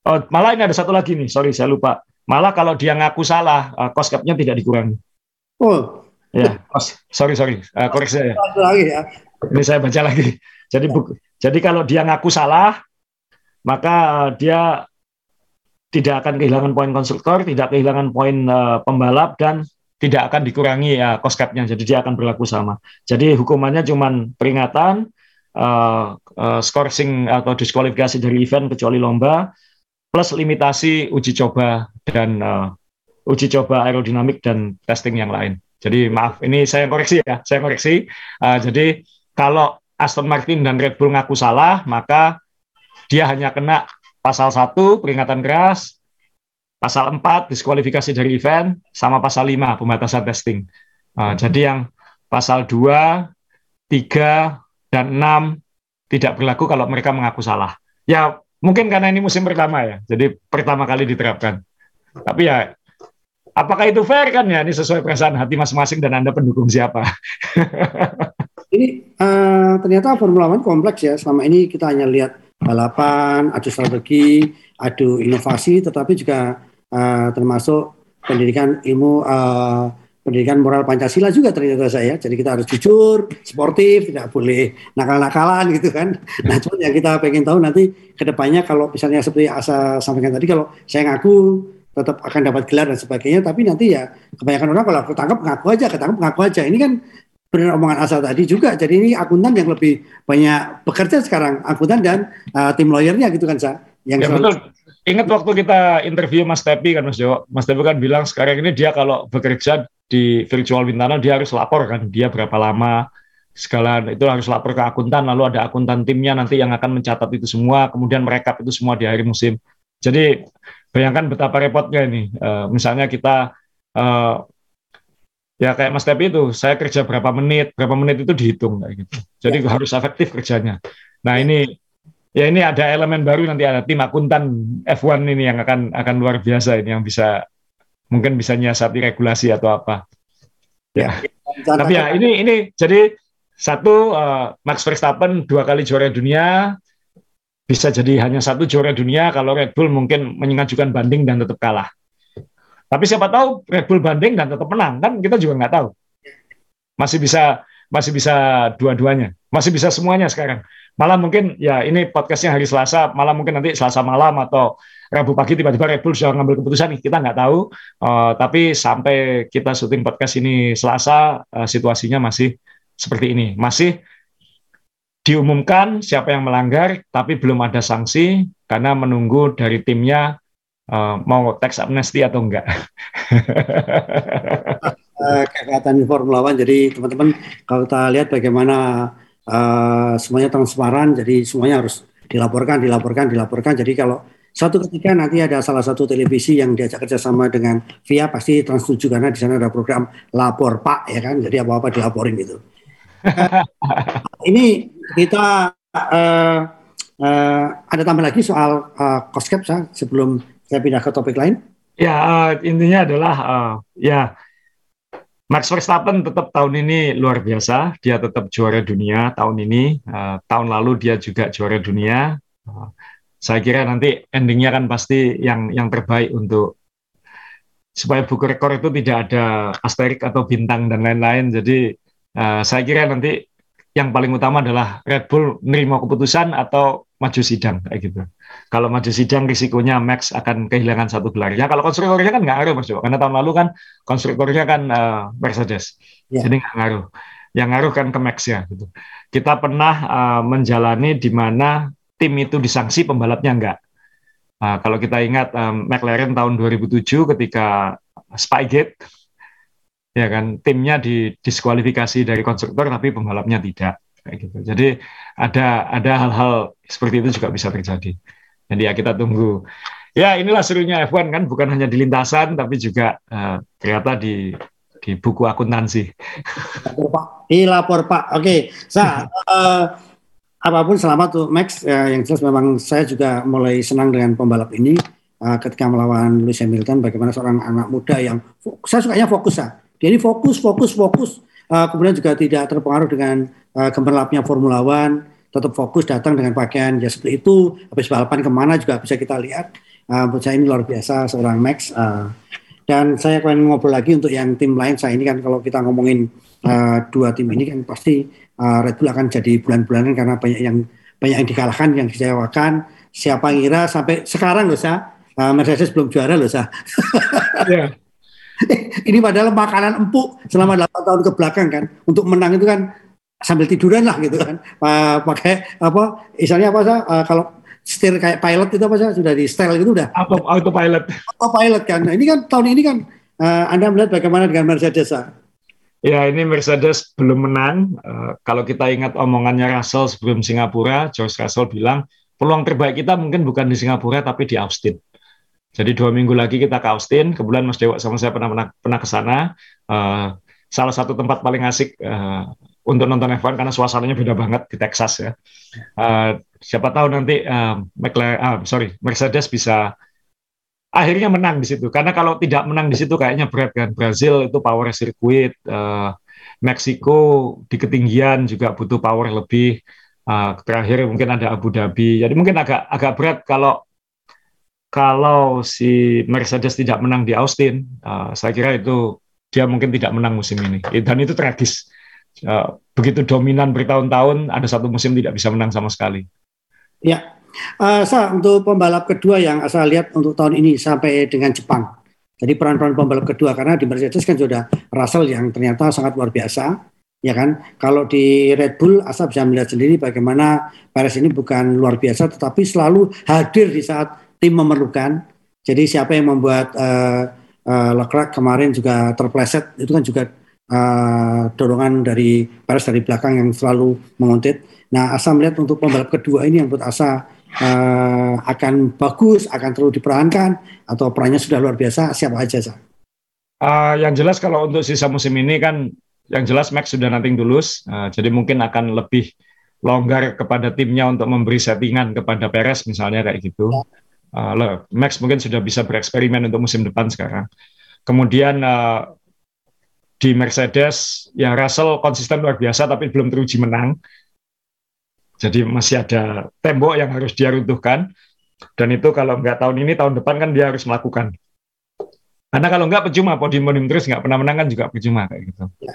Oh, malah ini ada satu lagi nih, sorry saya lupa. Malah kalau dia ngaku salah, uh, cost cap-nya tidak dikurangi. Oh, ya, sorry sorry, uh, koreksi saya. Lagi ya. Ini saya baca lagi. Jadi ya. jadi kalau dia ngaku salah, maka dia tidak akan kehilangan poin konstruktor, tidak kehilangan poin uh, pembalap dan tidak akan dikurangi ya cost cap-nya. Jadi dia akan berlaku sama. Jadi hukumannya cuma peringatan, uh, uh, scoring atau diskualifikasi dari event kecuali lomba, plus limitasi uji coba dan uh, uji coba aerodinamik dan testing yang lain. Jadi maaf, ini saya koreksi ya, saya koreksi. Uh, jadi kalau Aston Martin dan Red Bull ngaku salah, maka dia hanya kena pasal 1 peringatan keras, pasal 4 diskualifikasi dari event, sama pasal 5 pembatasan testing. Uh, jadi yang pasal 2, 3, dan 6 tidak berlaku kalau mereka mengaku salah. Ya mungkin karena ini musim pertama ya, jadi pertama kali diterapkan. Tapi ya apakah itu fair kan ya? Ini sesuai perasaan hati masing-masing dan Anda pendukung siapa. Ini uh, ternyata Formula One kompleks ya. Selama ini kita hanya lihat balapan, adu strategi, adu inovasi, tetapi juga uh, termasuk pendidikan ilmu uh, pendidikan moral Pancasila juga ternyata saya. Jadi kita harus jujur, sportif, tidak boleh nakal-nakalan gitu kan. Nah, cuma yang kita pengen tahu nanti ke depannya kalau misalnya seperti Asa sampaikan tadi, kalau saya ngaku tetap akan dapat gelar dan sebagainya, tapi nanti ya kebanyakan orang kalau ketangkap ngaku aja, ketangkap ngaku aja. Ini kan benar omongan asal tadi juga. Jadi ini akuntan yang lebih banyak bekerja sekarang, akuntan dan uh, tim lawyernya gitu kan, Sa. Yang ya, betul. Ingat waktu kita interview Mas Tepi kan Mas Jo, Mas Tepi kan bilang sekarang ini dia kalau bekerja di virtual Wintana dia harus lapor kan, dia berapa lama segala itu harus lapor ke akuntan, lalu ada akuntan timnya nanti yang akan mencatat itu semua, kemudian merekap itu semua di akhir musim. Jadi bayangkan betapa repotnya ini. Uh, misalnya kita uh, ya kayak Mas Tepi itu saya kerja berapa menit berapa menit itu dihitung kayak gitu. Jadi ya. harus efektif kerjanya. Nah ini ya ini ada elemen baru nanti ada tim akuntan F1 ini yang akan akan luar biasa ini yang bisa mungkin bisa nyiasati regulasi atau apa. Ya, ya tapi ya ini ini jadi satu uh, Max Verstappen dua kali juara dunia bisa jadi hanya satu juara dunia kalau Red Bull mungkin mengajukan banding dan tetap kalah tapi siapa tahu Red Bull banding dan tetap menang kan kita juga nggak tahu. Masih bisa masih bisa dua-duanya, masih bisa semuanya sekarang. Malah mungkin ya ini podcastnya hari Selasa, malah mungkin nanti Selasa malam atau Rabu pagi tiba-tiba Red Bull sudah ngambil keputusan nih, kita nggak tahu. Uh, tapi sampai kita syuting podcast ini Selasa, uh, situasinya masih seperti ini, masih diumumkan siapa yang melanggar, tapi belum ada sanksi karena menunggu dari timnya uh, mau tax amnesty atau enggak. uh, di Formula One, jadi teman-teman kalau kita lihat bagaimana uh, semuanya transparan, jadi semuanya harus dilaporkan, dilaporkan, dilaporkan. Jadi kalau satu ketika nanti ada salah satu televisi yang diajak kerjasama dengan VIA pasti Trans 7 karena di sana ada program lapor Pak ya kan, jadi apa-apa dilaporin gitu. uh, ini kita uh, uh, ada tambah lagi soal uh, cost cap sebelum saya pindah ke topik lain. Ya, uh, intinya adalah uh, ya Max Verstappen tetap tahun ini luar biasa. Dia tetap juara dunia tahun ini. Uh, tahun lalu dia juga juara dunia. Uh, saya kira nanti endingnya kan pasti yang yang terbaik untuk supaya buku rekor itu tidak ada asterik atau bintang dan lain-lain. Jadi uh, saya kira nanti yang paling utama adalah Red Bull nerima keputusan atau maju sidang kayak gitu. Kalau maju sidang risikonya Max akan kehilangan satu gelar. Ya kalau konstruktornya kan nggak ngaruh Mas Karena tahun lalu kan konstruktornya kan uh, Mercedes. Yeah. Jadi nggak ngaruh. Yang ngaruh kan ke Max ya gitu. Kita pernah uh, menjalani di mana tim itu disanksi pembalapnya enggak. Uh, kalau kita ingat um, McLaren tahun 2007 ketika Spygate ya kan timnya didiskualifikasi dari konstruktor tapi pembalapnya tidak kayak gitu. Jadi ada ada hal-hal seperti itu juga bisa terjadi. Jadi ya kita tunggu. Ya inilah serunya F1 kan bukan hanya di lintasan tapi juga uh, ternyata di di buku akuntansi. Lapor Pak. Di lapor Pak. Oke, okay. sa uh, apa pun selamat tuh Max. Ya, yang jelas memang saya juga mulai senang dengan pembalap ini uh, ketika melawan Lewis Hamilton. Bagaimana seorang anak muda yang saya sukanya fokus ya ini fokus, fokus, fokus. Uh, kemudian juga tidak terpengaruh dengan uh, gemerlapnya Formula One, tetap fokus datang dengan pakaian ya seperti itu. Habis balapan ke mana juga bisa kita lihat. Uh, menurut saya ini luar biasa seorang Max. Uh, dan saya akan ngobrol lagi untuk yang tim lain. Saya ini kan kalau kita ngomongin uh, dua tim ini kan pasti uh, Red Bull akan jadi bulan-bulanan karena banyak yang banyak yang dikalahkan, yang dikecewakan. Siapa ngira sampai sekarang loh sah, uh, Mercedes belum juara loh sah. yeah. ini padahal makanan empuk selama 8 tahun ke belakang kan. Untuk menang itu kan sambil tiduran lah gitu kan. pakai apa misalnya apa sih uh, kalau setir kayak pilot itu apa sih sudah di style itu udah auto autopilot. Autopilot kan. Nah, ini kan tahun ini kan uh, Anda melihat bagaimana dengan Mercedes? Ya, ini Mercedes belum menang. Uh, kalau kita ingat omongannya Russell sebelum Singapura, George Russell bilang peluang terbaik kita mungkin bukan di Singapura tapi di Austin. Jadi dua minggu lagi kita ke Austin. Kebetulan Mas Dewa sama saya pernah pernah, pernah ke sana. Uh, salah satu tempat paling asik uh, untuk nonton F1 karena suasananya beda banget di Texas ya. Uh, siapa tahu nanti uh, McLaren, uh, sorry Mercedes bisa akhirnya menang di situ. Karena kalau tidak menang di situ kayaknya berat kan. Brazil itu power circuit, uh, Meksiko di ketinggian juga butuh power lebih. Uh, terakhir mungkin ada Abu Dhabi. Jadi mungkin agak agak berat kalau kalau si Mercedes tidak menang di Austin, uh, saya kira itu dia mungkin tidak menang musim ini. Dan itu tragis. Uh, begitu dominan bertahun-tahun, ada satu musim tidak bisa menang sama sekali. Ya, uh, Sa, untuk pembalap kedua yang saya lihat untuk tahun ini sampai dengan Jepang. Jadi peran-peran pembalap kedua karena di Mercedes kan sudah Russell yang ternyata sangat luar biasa, ya kan? Kalau di Red Bull, Asa bisa melihat sendiri bagaimana Perez ini bukan luar biasa, tetapi selalu hadir di saat tim memerlukan. Jadi siapa yang membuat uh, uh, Leclerc kemarin juga terpleset itu kan juga uh, dorongan dari Perez dari belakang yang selalu menguntit. Nah, Asa melihat untuk pembalap kedua ini yang buat Asa uh, akan bagus, akan terus diperankan atau perannya sudah luar biasa. Siapa aja, Sa? Uh, yang jelas kalau untuk sisa musim ini kan yang jelas Max sudah nanting tulus, uh, jadi mungkin akan lebih longgar kepada timnya untuk memberi settingan kepada Perez misalnya kayak gitu. Ya uh, Max mungkin sudah bisa bereksperimen untuk musim depan sekarang. Kemudian uh, di Mercedes, ya Russell konsisten luar biasa tapi belum teruji menang. Jadi masih ada tembok yang harus dia runtuhkan. Dan itu kalau nggak tahun ini, tahun depan kan dia harus melakukan. Karena kalau nggak percuma, podium-podium terus nggak pernah menang kan juga percuma kayak gitu. Ya,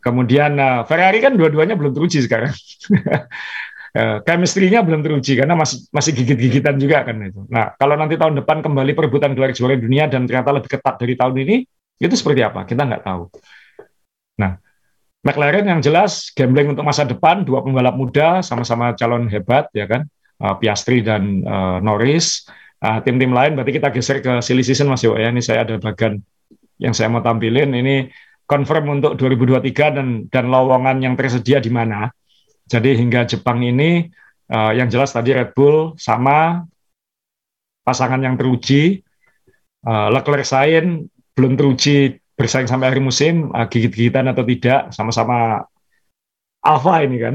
Kemudian uh, Ferrari kan dua-duanya belum teruji sekarang. uh, chemistry-nya belum teruji karena masih masih gigit-gigitan juga kan itu. Nah, kalau nanti tahun depan kembali perebutan gelar juara dunia dan ternyata lebih ketat dari tahun ini, itu seperti apa? Kita nggak tahu. Nah, McLaren yang jelas gambling untuk masa depan, dua pembalap muda sama-sama calon hebat ya kan, uh, Piastri dan uh, Norris. Uh, tim-tim lain berarti kita geser ke silly season Mas Yo ya. Ini saya ada bagian yang saya mau tampilin ini confirm untuk 2023 dan dan lowongan yang tersedia di mana. Jadi hingga Jepang ini uh, yang jelas tadi Red Bull sama pasangan yang teruji, uh, Leclerc Sain belum teruji bersaing sampai akhir musim, uh, gigit-gigitan atau tidak, sama-sama Alpha ini kan.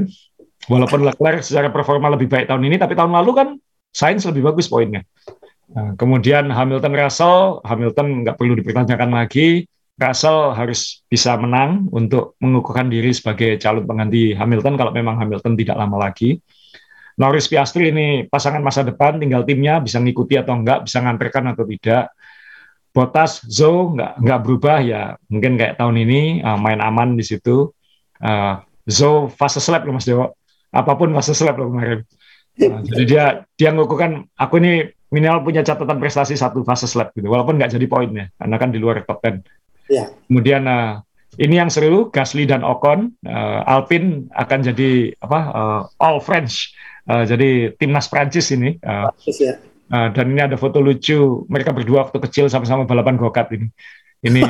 Walaupun Leclerc secara performa lebih baik tahun ini, tapi tahun lalu kan Sainz lebih bagus poinnya. Nah, kemudian Hamilton Russell, Hamilton nggak perlu dipertanyakan lagi. Russell harus bisa menang untuk mengukuhkan diri sebagai calon pengganti Hamilton kalau memang Hamilton tidak lama lagi. Norris Piastri ini pasangan masa depan, tinggal timnya bisa ngikuti atau enggak, bisa nganterkan atau tidak. Bottas, Zoe nggak nggak berubah ya, mungkin kayak tahun ini uh, main aman di situ. Uh, Zoe fase slap loh Mas Dewo, apa pun fase slap loh kemarin. Uh, jadi dia dia ngukuhkan aku ini minimal punya catatan prestasi satu fase slap gitu, walaupun nggak jadi poinnya, karena kan di luar top 10. Ya. Kemudian uh, ini yang seru, Gasly dan Ocon, uh, Alpine akan jadi apa uh, all French, uh, jadi timnas Prancis ini. Uh, ya. uh, dan ini ada foto lucu mereka berdua waktu kecil sama-sama balapan go-kart ini. Ini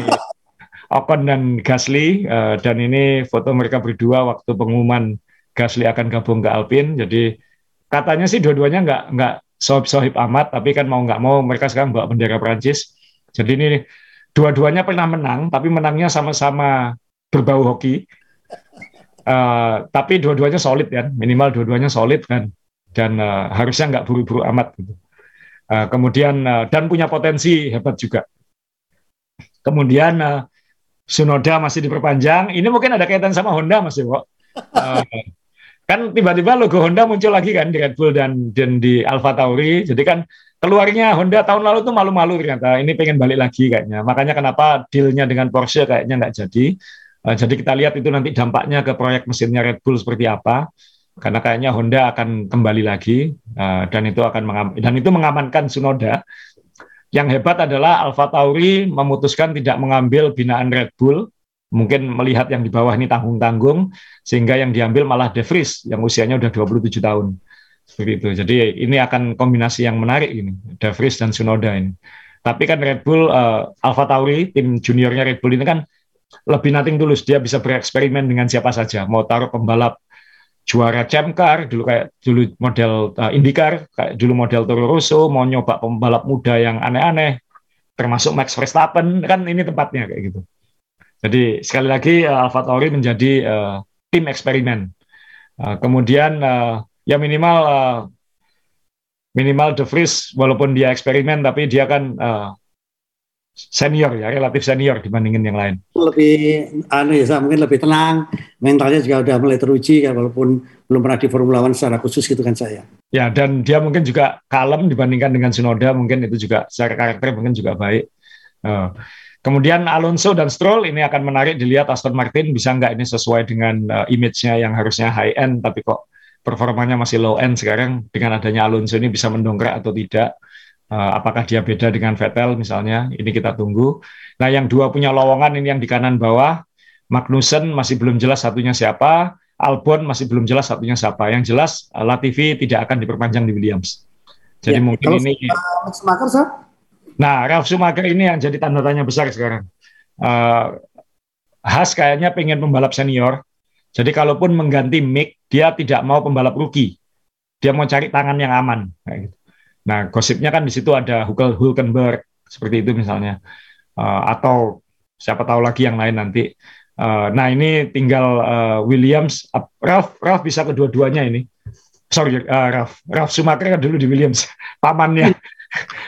Ocon dan Gasly uh, dan ini foto mereka berdua waktu pengumuman Gasly akan gabung ke Alpine. Jadi katanya sih dua-duanya nggak nggak sohib-sohib amat, tapi kan mau nggak mau mereka sekarang bawa bendera Prancis. Jadi ini dua-duanya pernah menang, tapi menangnya sama-sama berbau hoki. Uh, tapi dua-duanya solid kan, minimal dua-duanya solid kan, dan uh, harusnya nggak buru-buru amat. Gitu. Uh, kemudian uh, dan punya potensi hebat juga. Kemudian uh, Sunoda masih diperpanjang. Ini mungkin ada kaitan sama Honda Mas Dewo. Uh, kan tiba-tiba logo Honda muncul lagi kan di Red Bull dan dan di Alfa Tauri. Jadi kan keluarnya Honda tahun lalu tuh malu-malu ternyata. Ini pengen balik lagi kayaknya. Makanya kenapa dealnya dengan Porsche kayaknya nggak jadi. Uh, jadi kita lihat itu nanti dampaknya ke proyek mesinnya Red Bull seperti apa. Karena kayaknya Honda akan kembali lagi. Uh, dan itu akan mengam dan itu mengamankan Sunoda yang hebat adalah Alfa Tauri memutuskan tidak mengambil binaan Red Bull mungkin melihat yang di bawah ini tanggung-tanggung sehingga yang diambil malah De Vries yang usianya udah 27 tahun seperti itu. Jadi ini akan kombinasi yang menarik ini, De Vries dan Sunoda ini. Tapi kan Red Bull, uh, Alfa Tauri, tim juniornya Red Bull ini kan lebih nating tulus. Dia bisa bereksperimen dengan siapa saja. Mau taruh pembalap juara Champ Car, dulu kayak dulu model uh, IndyCar, kayak dulu model Toro Rosso, mau nyoba pembalap muda yang aneh-aneh, termasuk Max Verstappen, kan ini tempatnya kayak gitu. Jadi sekali lagi uh, Alfa Tauri menjadi uh, tim eksperimen. Uh, kemudian uh, ya minimal uh, minimal De Vries walaupun dia eksperimen tapi dia kan uh, senior ya relatif senior dibandingin yang lain. Lebih anu ya mungkin lebih tenang mentalnya juga udah mulai teruji kan walaupun belum pernah di Formula One secara khusus gitu kan saya ya. Dan dia mungkin juga kalem dibandingkan dengan Sunoda mungkin itu juga secara karakter mungkin juga baik. Uh, Kemudian Alonso dan Stroll ini akan menarik dilihat Aston Martin bisa nggak ini sesuai dengan uh, image-nya yang harusnya high end tapi kok performanya masih low end sekarang dengan adanya Alonso ini bisa mendongkrak atau tidak. Uh, apakah dia beda dengan Vettel misalnya? Ini kita tunggu. Nah, yang dua punya lowongan ini yang di kanan bawah, Magnussen masih belum jelas satunya siapa, Albon masih belum jelas satunya siapa. Yang jelas uh, Latifi tidak akan diperpanjang di Williams. Jadi ya, mungkin ini. Uh, Schumacher? Nah, Ralf Schumacher ini yang jadi tanda tanya besar sekarang. Uh, Haas kayaknya pengen pembalap senior, jadi kalaupun mengganti Mick, dia tidak mau pembalap rookie. Dia mau cari tangan yang aman. Gitu. Nah, gosipnya kan di situ ada Hukel Hulkenberg seperti itu misalnya, uh, atau siapa tahu lagi yang lain nanti. Uh, nah ini tinggal uh, Williams, uh, Ralph, Ralph bisa kedua-duanya ini. Sorry, uh, Ralph, Ralph Schumacher kan dulu di Williams, pamannya.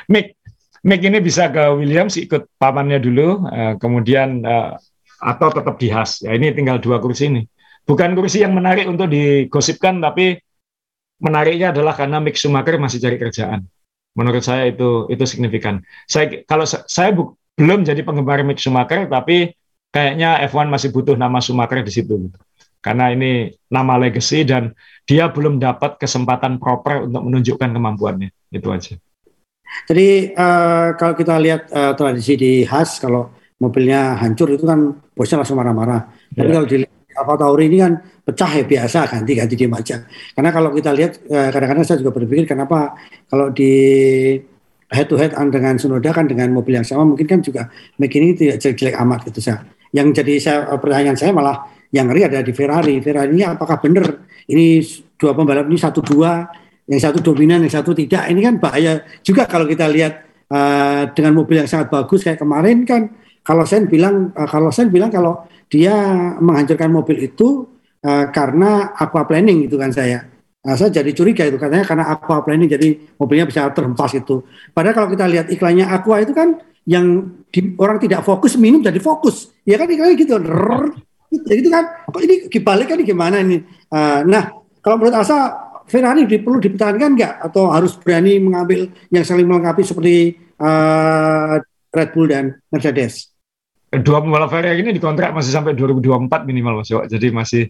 Mick, Mick ini bisa ke Williams ikut pamannya dulu, uh, kemudian uh, atau tetap di Haas. Ya ini tinggal dua kursi ini bukan kursi yang menarik untuk digosipkan, tapi menariknya adalah karena Mick Schumacher masih cari kerjaan. Menurut saya itu itu signifikan. Saya kalau saya bu, belum jadi penggemar Mick Schumacher, tapi kayaknya F1 masih butuh nama Schumacher di situ. Karena ini nama legacy dan dia belum dapat kesempatan proper untuk menunjukkan kemampuannya. Itu aja. Jadi uh, kalau kita lihat uh, tradisi di Haas, kalau mobilnya hancur itu kan bosnya langsung marah-marah. Tapi yeah. kalau dilihat Alfa Tauri ini kan pecah ya biasa ganti-ganti dia aja. Karena kalau kita lihat eh, kadang-kadang saya juga berpikir kenapa kalau di head to head dengan Sunoda kan dengan mobil yang sama mungkin kan juga ini tidak jelek-jelek amat gitu saya. Yang jadi saya pertanyaan saya malah yang ngeri ada di Ferrari. Ferrari ini apakah benar ini dua pembalap ini satu dua yang satu dominan yang satu tidak ini kan bahaya juga kalau kita lihat uh, dengan mobil yang sangat bagus kayak kemarin kan kalau saya bilang uh, kalau saya bilang kalau dia menghancurkan mobil itu uh, karena aqua planning gitu kan saya. Nah, saya jadi curiga itu katanya karena aqua ini jadi mobilnya bisa terhempas itu. Padahal kalau kita lihat iklannya aqua itu kan yang di, orang tidak fokus minum jadi fokus. Ya kan iklannya gitu. Rrr, gitu kan. Kok ini kebalik kan gimana ini? Uh, nah, kalau menurut Asa Ferrari di, perlu dipertahankan nggak atau harus berani mengambil yang saling melengkapi seperti uh, Red Bull dan Mercedes? Dua pembalap Ferrari ini dikontrak masih sampai 2024 minimal Mas Jadi masih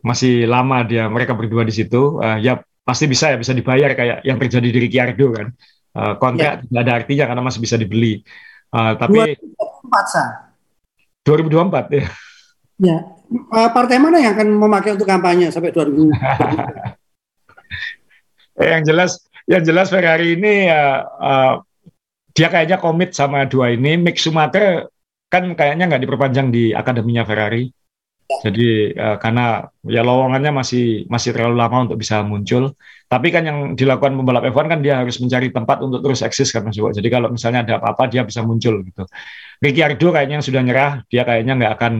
masih lama dia mereka berdua di situ. Uh, ya pasti bisa ya bisa dibayar kayak yang terjadi di Ricciardo kan. Uh, kontrak ya. tidak ada artinya karena masih bisa dibeli. Uh, tapi 2024 sa. 2024 ya. Ya. Uh, partai mana yang akan memakai untuk kampanye sampai 2024? yang jelas yang jelas Ferrari ini uh, uh, dia kayaknya komit sama dua ini. Mick Schumacher kan kayaknya nggak diperpanjang di akademinya Ferrari. Jadi uh, karena ya lowongannya masih masih terlalu lama untuk bisa muncul. Tapi kan yang dilakukan pembalap F1 kan dia harus mencari tempat untuk terus eksis kan Mas Jadi kalau misalnya ada apa-apa dia bisa muncul gitu. Ricciardo kayaknya sudah nyerah, dia kayaknya nggak akan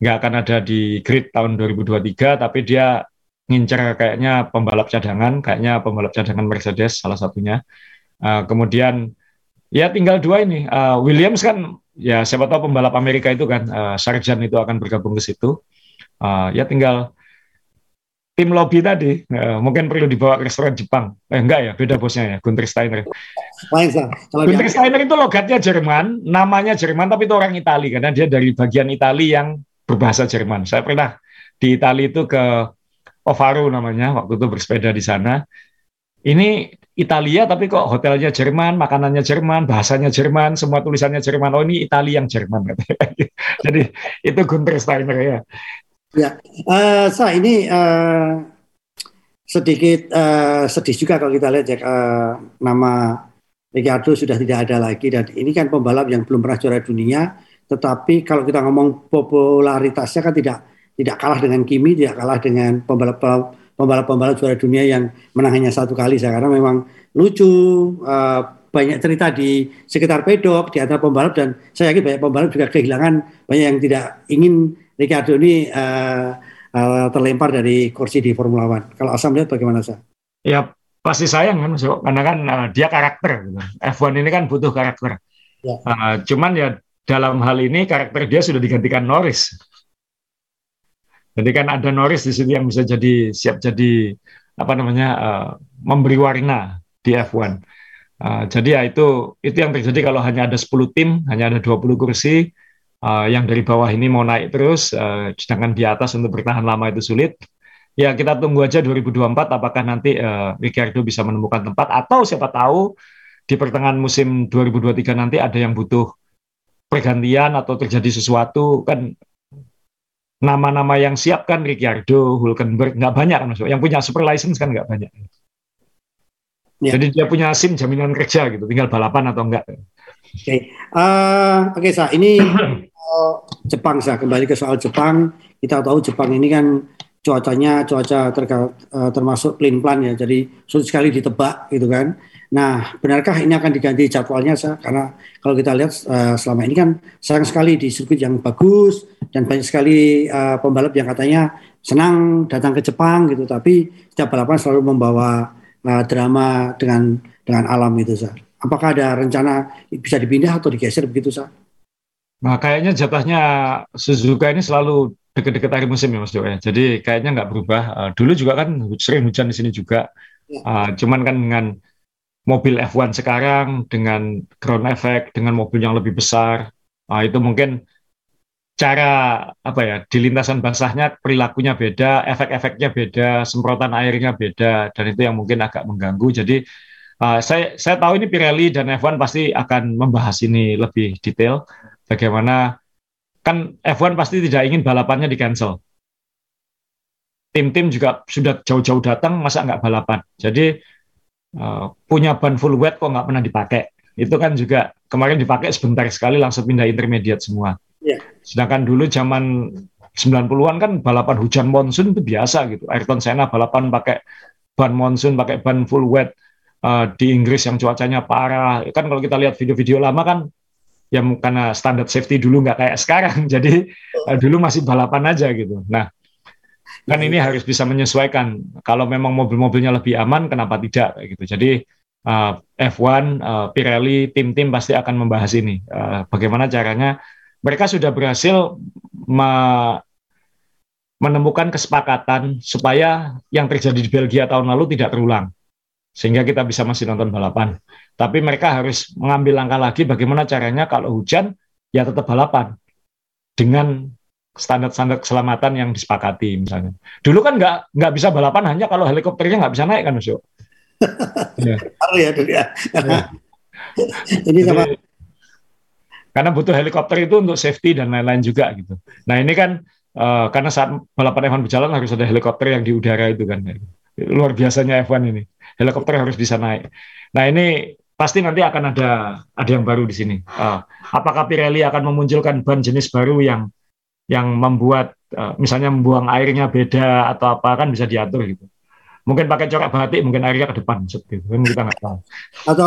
nggak akan ada di grid tahun 2023, tapi dia ngincer kayaknya pembalap cadangan, kayaknya pembalap cadangan Mercedes salah satunya. Uh, kemudian ya tinggal dua ini. Uh, Williams kan ya siapa tahu pembalap Amerika itu kan uh, Sarjan itu akan bergabung ke situ. Uh, ya tinggal tim lobby tadi uh, mungkin perlu dibawa ke restoran Jepang. Eh enggak ya, beda bosnya ya, Gunter Steiner. Gunter Steiner itu logatnya Jerman, namanya Jerman tapi itu orang Itali karena dia dari bagian Itali yang berbahasa Jerman. Saya pernah di Itali itu ke Ovaro namanya waktu itu bersepeda di sana. Ini Italia tapi kok hotelnya Jerman, makanannya Jerman, bahasanya Jerman, semua tulisannya Jerman. Oh ini Italia yang Jerman Jadi itu Gunter Steiner ya. Ya, uh, sa ini uh, sedikit uh, sedih juga kalau kita lihat ya uh, nama Ricardo sudah tidak ada lagi dan ini kan pembalap yang belum pernah juara dunia. Tetapi kalau kita ngomong popularitasnya kan tidak tidak kalah dengan Kimi, tidak kalah dengan pembalap pembalap-pembalap juara dunia yang menang hanya satu kali saya karena memang lucu uh, banyak cerita di sekitar pedok di antara pembalap dan saya yakin banyak pembalap juga kehilangan banyak yang tidak ingin Ricardo ini uh, uh, terlempar dari kursi di Formula One. Kalau Asam lihat bagaimana sih? Ya pasti sayang kan karena kan uh, dia karakter. Gitu. F1 ini kan butuh karakter. Ya. Uh, cuman ya dalam hal ini karakter dia sudah digantikan Norris. Jadi kan ada Norris di sini yang bisa jadi siap jadi apa namanya uh, memberi warna di F1. Uh, eh, jadi ya itu itu yang terjadi kalau hanya ada 10 tim, hanya ada 20 kursi, uh, yang dari bawah ini mau naik terus, uh, sedangkan di atas untuk bertahan lama itu sulit. Ya kita tunggu aja 2024 apakah nanti uh, Ricardo bisa menemukan tempat atau siapa tahu di pertengahan musim 2023 nanti ada yang butuh pergantian atau terjadi sesuatu kan nama-nama yang siap kan Ricciardo, Hulkenberg nggak banyak kan masuk. Yang punya super license kan nggak banyak. Ya. Jadi dia punya SIM jaminan kerja gitu, tinggal balapan atau enggak. Oke, okay. uh, oke okay, sa ini uh, Jepang sa kembali ke soal Jepang. Kita tahu Jepang ini kan cuacanya cuaca uh, termasuk plain plan ya, jadi sulit sekali ditebak gitu kan. Nah, benarkah ini akan diganti jadwalnya, Sa? Karena kalau kita lihat uh, selama ini kan sayang sekali di sirkuit yang bagus dan banyak sekali uh, pembalap yang katanya senang datang ke Jepang gitu, tapi setiap balapan selalu membawa uh, drama dengan dengan alam itu, Sa. Apakah ada rencana bisa dipindah atau digeser begitu, Sa? Nah, kayaknya jatahnya Suzuka ini selalu dekat-dekat akhir musim ya, Mas Jo. Ya. Jadi kayaknya nggak berubah. Uh, dulu juga kan sering hujan di sini juga. Uh, cuman kan dengan mobil F1 sekarang dengan ground effect dengan mobil yang lebih besar. Nah, itu mungkin cara apa ya di lintasan basahnya perilakunya beda efek-efeknya beda semprotan airnya beda dan itu yang mungkin agak mengganggu. Jadi uh, saya saya tahu ini Pirelli dan F1 pasti akan membahas ini lebih detail. Bagaimana kan F1 pasti tidak ingin balapannya di cancel tim-tim juga sudah jauh-jauh datang masa nggak balapan? Jadi Eh, punya ban full wet kok nggak pernah dipakai. Itu kan juga kemarin dipakai sebentar sekali langsung pindah intermediate semua. Yeah. Sedangkan dulu zaman 90-an kan balapan hujan monsun itu biasa gitu. Ayrton Senna balapan pakai ban monsun, pakai ban full wet uh, di Inggris yang cuacanya parah. Kan kalau kita lihat video-video lama kan ya karena standar safety dulu nggak kayak sekarang. Jadi uh, dulu masih balapan aja gitu. Nah, kan ini harus bisa menyesuaikan. Kalau memang mobil-mobilnya lebih aman, kenapa tidak? Gitu. Jadi uh, F1, uh, Pirelli, tim-tim pasti akan membahas ini. Uh, bagaimana caranya? Mereka sudah berhasil me menemukan kesepakatan supaya yang terjadi di Belgia tahun lalu tidak terulang, sehingga kita bisa masih nonton balapan. Tapi mereka harus mengambil langkah lagi bagaimana caranya kalau hujan ya tetap balapan dengan standar-standar keselamatan yang disepakati misalnya. Dulu kan nggak nggak bisa balapan hanya kalau helikopternya nggak bisa naik kan, Mas ya. ya dulu ya. ini sama. Jadi, karena butuh helikopter itu untuk safety dan lain-lain juga gitu. Nah ini kan uh, karena saat balapan F1 berjalan harus ada helikopter yang di udara itu kan. Luar biasanya F1 ini. Helikopter harus bisa naik. Nah ini pasti nanti akan ada ada yang baru di sini. Uh, apakah Pirelli akan memunculkan ban jenis baru yang yang membuat uh, misalnya membuang airnya beda atau apa kan bisa diatur gitu. Mungkin pakai corak batik, mungkin airnya ke depan, gitu. Kan kita nggak tahu. Atau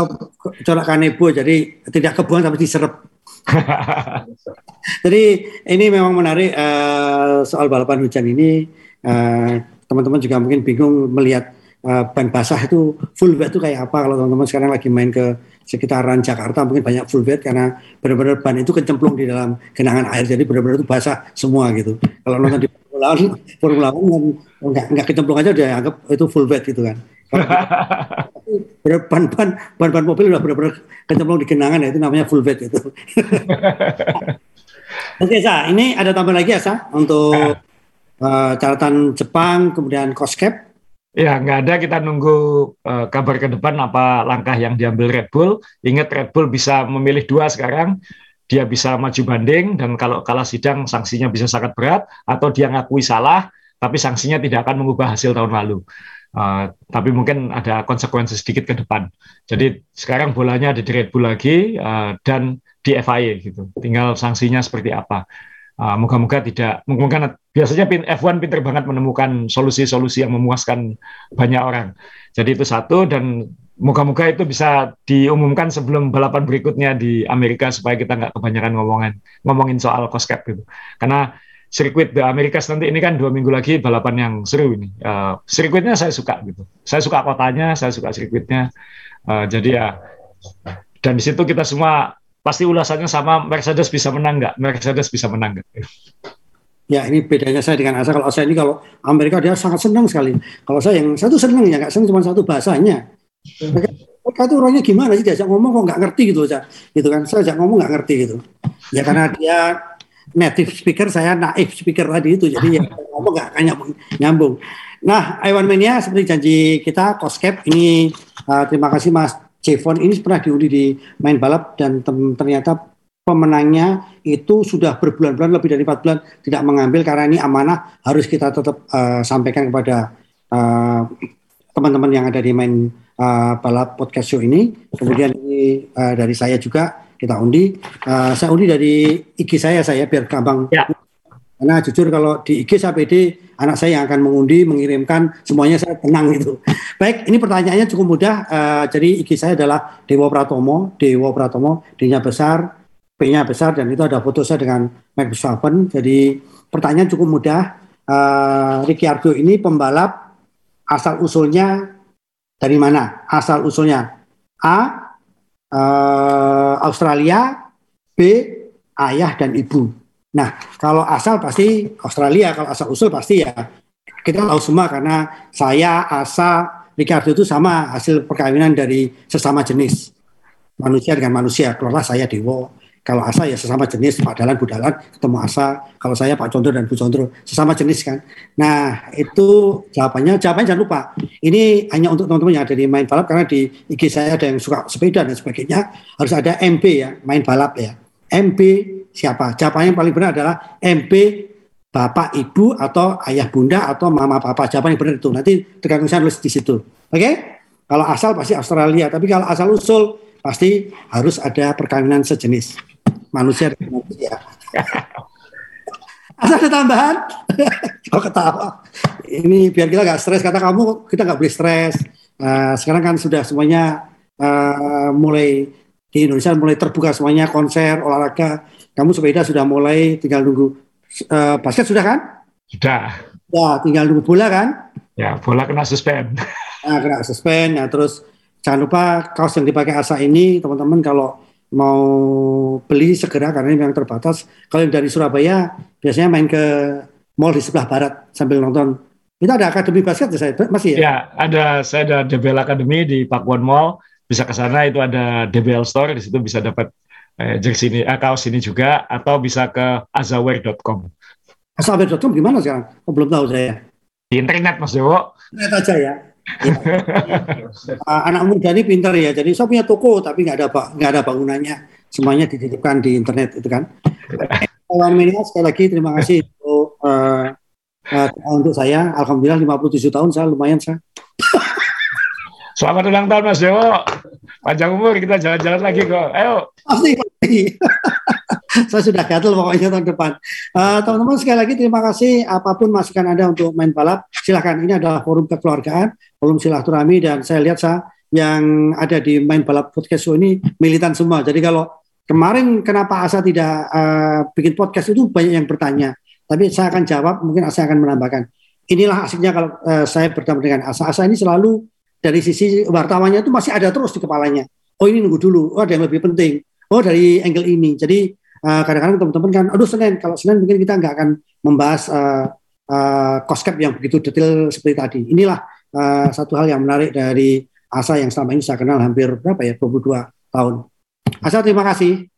corak kanebo, jadi tidak kebuang tapi diserap. jadi ini memang menarik uh, soal balapan hujan ini. teman teman-teman juga mungkin bingung melihat uh, ban basah itu full wet itu kayak apa kalau teman-teman sekarang lagi main ke sekitaran Jakarta mungkin banyak full bed karena benar-benar ban itu kecemplung di dalam genangan air jadi benar-benar itu basah semua gitu. Kalau nonton di Formula One, Formula One nggak nggak kecemplung aja udah anggap itu full bed gitu kan. ban-ban ban-ban mobil udah benar-benar kecemplung di genangan ya itu namanya full bed itu. Oke Sa, ini ada tambah lagi ya Sa untuk uh, catatan Jepang kemudian Coscap Ya, nggak ada. Kita nunggu uh, kabar ke depan apa langkah yang diambil Red Bull. Ingat Red Bull bisa memilih dua sekarang. Dia bisa maju banding dan kalau kalah sidang sanksinya bisa sangat berat atau dia ngakui salah tapi sanksinya tidak akan mengubah hasil tahun lalu. Uh, tapi mungkin ada konsekuensi sedikit ke depan. Jadi sekarang bolanya ada di Red Bull lagi uh, dan di FIA gitu. Tinggal sanksinya seperti apa. Uh, moga-moga tidak, mungkin biasanya F1 pinter banget menemukan solusi-solusi yang memuaskan banyak orang. Jadi itu satu dan moga-moga itu bisa diumumkan sebelum balapan berikutnya di Amerika supaya kita nggak kebanyakan ngomongin ngomongin soal cost cap gitu. Karena sirkuit di Amerika nanti ini kan dua minggu lagi balapan yang seru ini. Uh, sirkuitnya saya suka gitu. Saya suka kotanya, saya suka sirkuitnya. Uh, jadi ya dan di situ kita semua pasti ulasannya sama Mercedes bisa menang nggak? Mercedes bisa menang nggak? Ya ini bedanya saya dengan Asa. Kalau Asa ini kalau Amerika dia sangat senang sekali. Kalau saya yang satu senang ya nggak senang cuma satu bahasanya. Mereka itu orangnya gimana sih diajak ngomong kok nggak ngerti gitu aja. Gitu kan saya ajak ngomong nggak ngerti gitu. Ya karena dia native speaker saya naif speaker tadi itu jadi ya ngomong nggak nyambung, nyambung. Nah, Iwan Mania seperti janji kita Koskep ini uh, terima kasih Mas Jevon ini pernah diundi di main balap dan ternyata pemenangnya itu sudah berbulan-bulan lebih dari empat bulan tidak mengambil karena ini amanah harus kita tetap uh, sampaikan kepada teman teman-teman yang ada di main uh, balap podcast show ini. Kemudian ini uh, dari saya juga kita undi. Uh, saya undi dari IG saya saya biar gampang. Ya. Karena jujur kalau di IG saya anak saya yang akan mengundi, mengirimkan semuanya saya tenang itu. Baik, ini pertanyaannya cukup mudah. Uh, jadi IG saya adalah Dewa Pratomo, Dewa Pratomo, D-nya besar, P-nya besar dan itu ada foto saya dengan Max Verstappen. Jadi pertanyaan cukup mudah. Uh, Ricciardo ini pembalap asal usulnya dari mana? Asal usulnya A uh, Australia, B ayah dan ibu. Nah, kalau asal pasti Australia, kalau asal usul pasti ya kita tahu semua karena saya, Asa, Ricardo itu sama hasil perkawinan dari sesama jenis manusia dengan manusia. Keluarlah saya Dewo. Kalau Asa ya sesama jenis Pak Dalan, Bu Dalan, ketemu Asa. Kalau saya Pak Condro dan Bu Condro, sesama jenis kan. Nah itu jawabannya, jawabannya jangan lupa. Ini hanya untuk teman-teman yang ada di main balap karena di IG saya ada yang suka sepeda dan sebagainya. Harus ada MB ya, main balap ya. MB siapa? Jawabannya yang paling benar adalah MB bapak ibu atau ayah bunda atau mama papa. Jawaban yang benar itu. Nanti tergantung saya nulis di situ. Oke? Okay? Kalau asal pasti Australia, tapi kalau asal usul pasti harus ada perkawinan sejenis manusia dengan manusia. asal ada tambahan? Kau ketawa. Ini biar kita nggak stres. Kata kamu kita nggak boleh stres. Uh, sekarang kan sudah semuanya uh, mulai di Indonesia mulai terbuka semuanya konser olahraga kamu sepeda sudah mulai tinggal nunggu uh, basket sudah kan sudah Ya, tinggal nunggu bola kan? Ya, bola kena suspend. Nah, kena suspend. Ya, terus jangan lupa kaos yang dipakai Asa ini, teman-teman kalau mau beli segera karena ini memang terbatas. Kalau yang dari Surabaya biasanya main ke mall di sebelah barat sambil nonton. Itu ada akademi basket ya saya masih ya? Ya, ada saya ada DBL Academy di Pakuan Mall. Bisa ke sana itu ada DBL Store di situ bisa dapat eh, jersey ini, eh, kaos ini juga atau bisa ke azaware.com. Azaware.com gimana sekarang? Oh, belum tahu saya. Di internet Mas Dewo. Internet aja ya. uh, anak muda ini pintar ya. Jadi saya punya toko tapi nggak ada nggak ada bangunannya. Semuanya dititipkan di internet itu kan. Kawan media sekali lagi terima kasih untuk uh, uh, untuk saya. Alhamdulillah 57 tahun saya lumayan saya. Selamat ulang tahun Mas Dewo. Panjang umur kita jalan-jalan lagi kok. Ayo. Pasti. saya sudah gatel pokoknya tahun depan. Uh, teman-teman sekali lagi terima kasih apa pun masukan Anda untuk main balap. Silahkan ini adalah forum kekeluargaan, forum silaturahmi dan saya lihat saya yang ada di main balap podcast ini militan semua. Jadi kalau kemarin kenapa Asa tidak uh, bikin podcast itu banyak yang bertanya. Tapi saya akan jawab, mungkin Asa akan menambahkan. Inilah asiknya kalau uh, saya bertemu dengan Asa. Asa ini selalu dari sisi wartawannya itu masih ada terus di kepalanya. Oh ini nunggu dulu, oh ada yang lebih penting. Oh dari angle ini. Jadi kadang kadang-kadang teman-teman kan, aduh Senin, kalau Senin mungkin kita nggak akan membahas uh, uh, cost cap yang begitu detail seperti tadi. Inilah uh, satu hal yang menarik dari Asa yang selama ini saya kenal hampir berapa ya, 22 tahun. Asa terima kasih.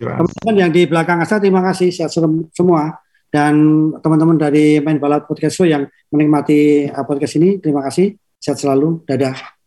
Teman-teman yang di belakang Asa terima kasih sehat semua dan teman-teman dari Main Balap Podcast Show yang menikmati uh, podcast ini terima kasih. Sehat selalu. Dadah.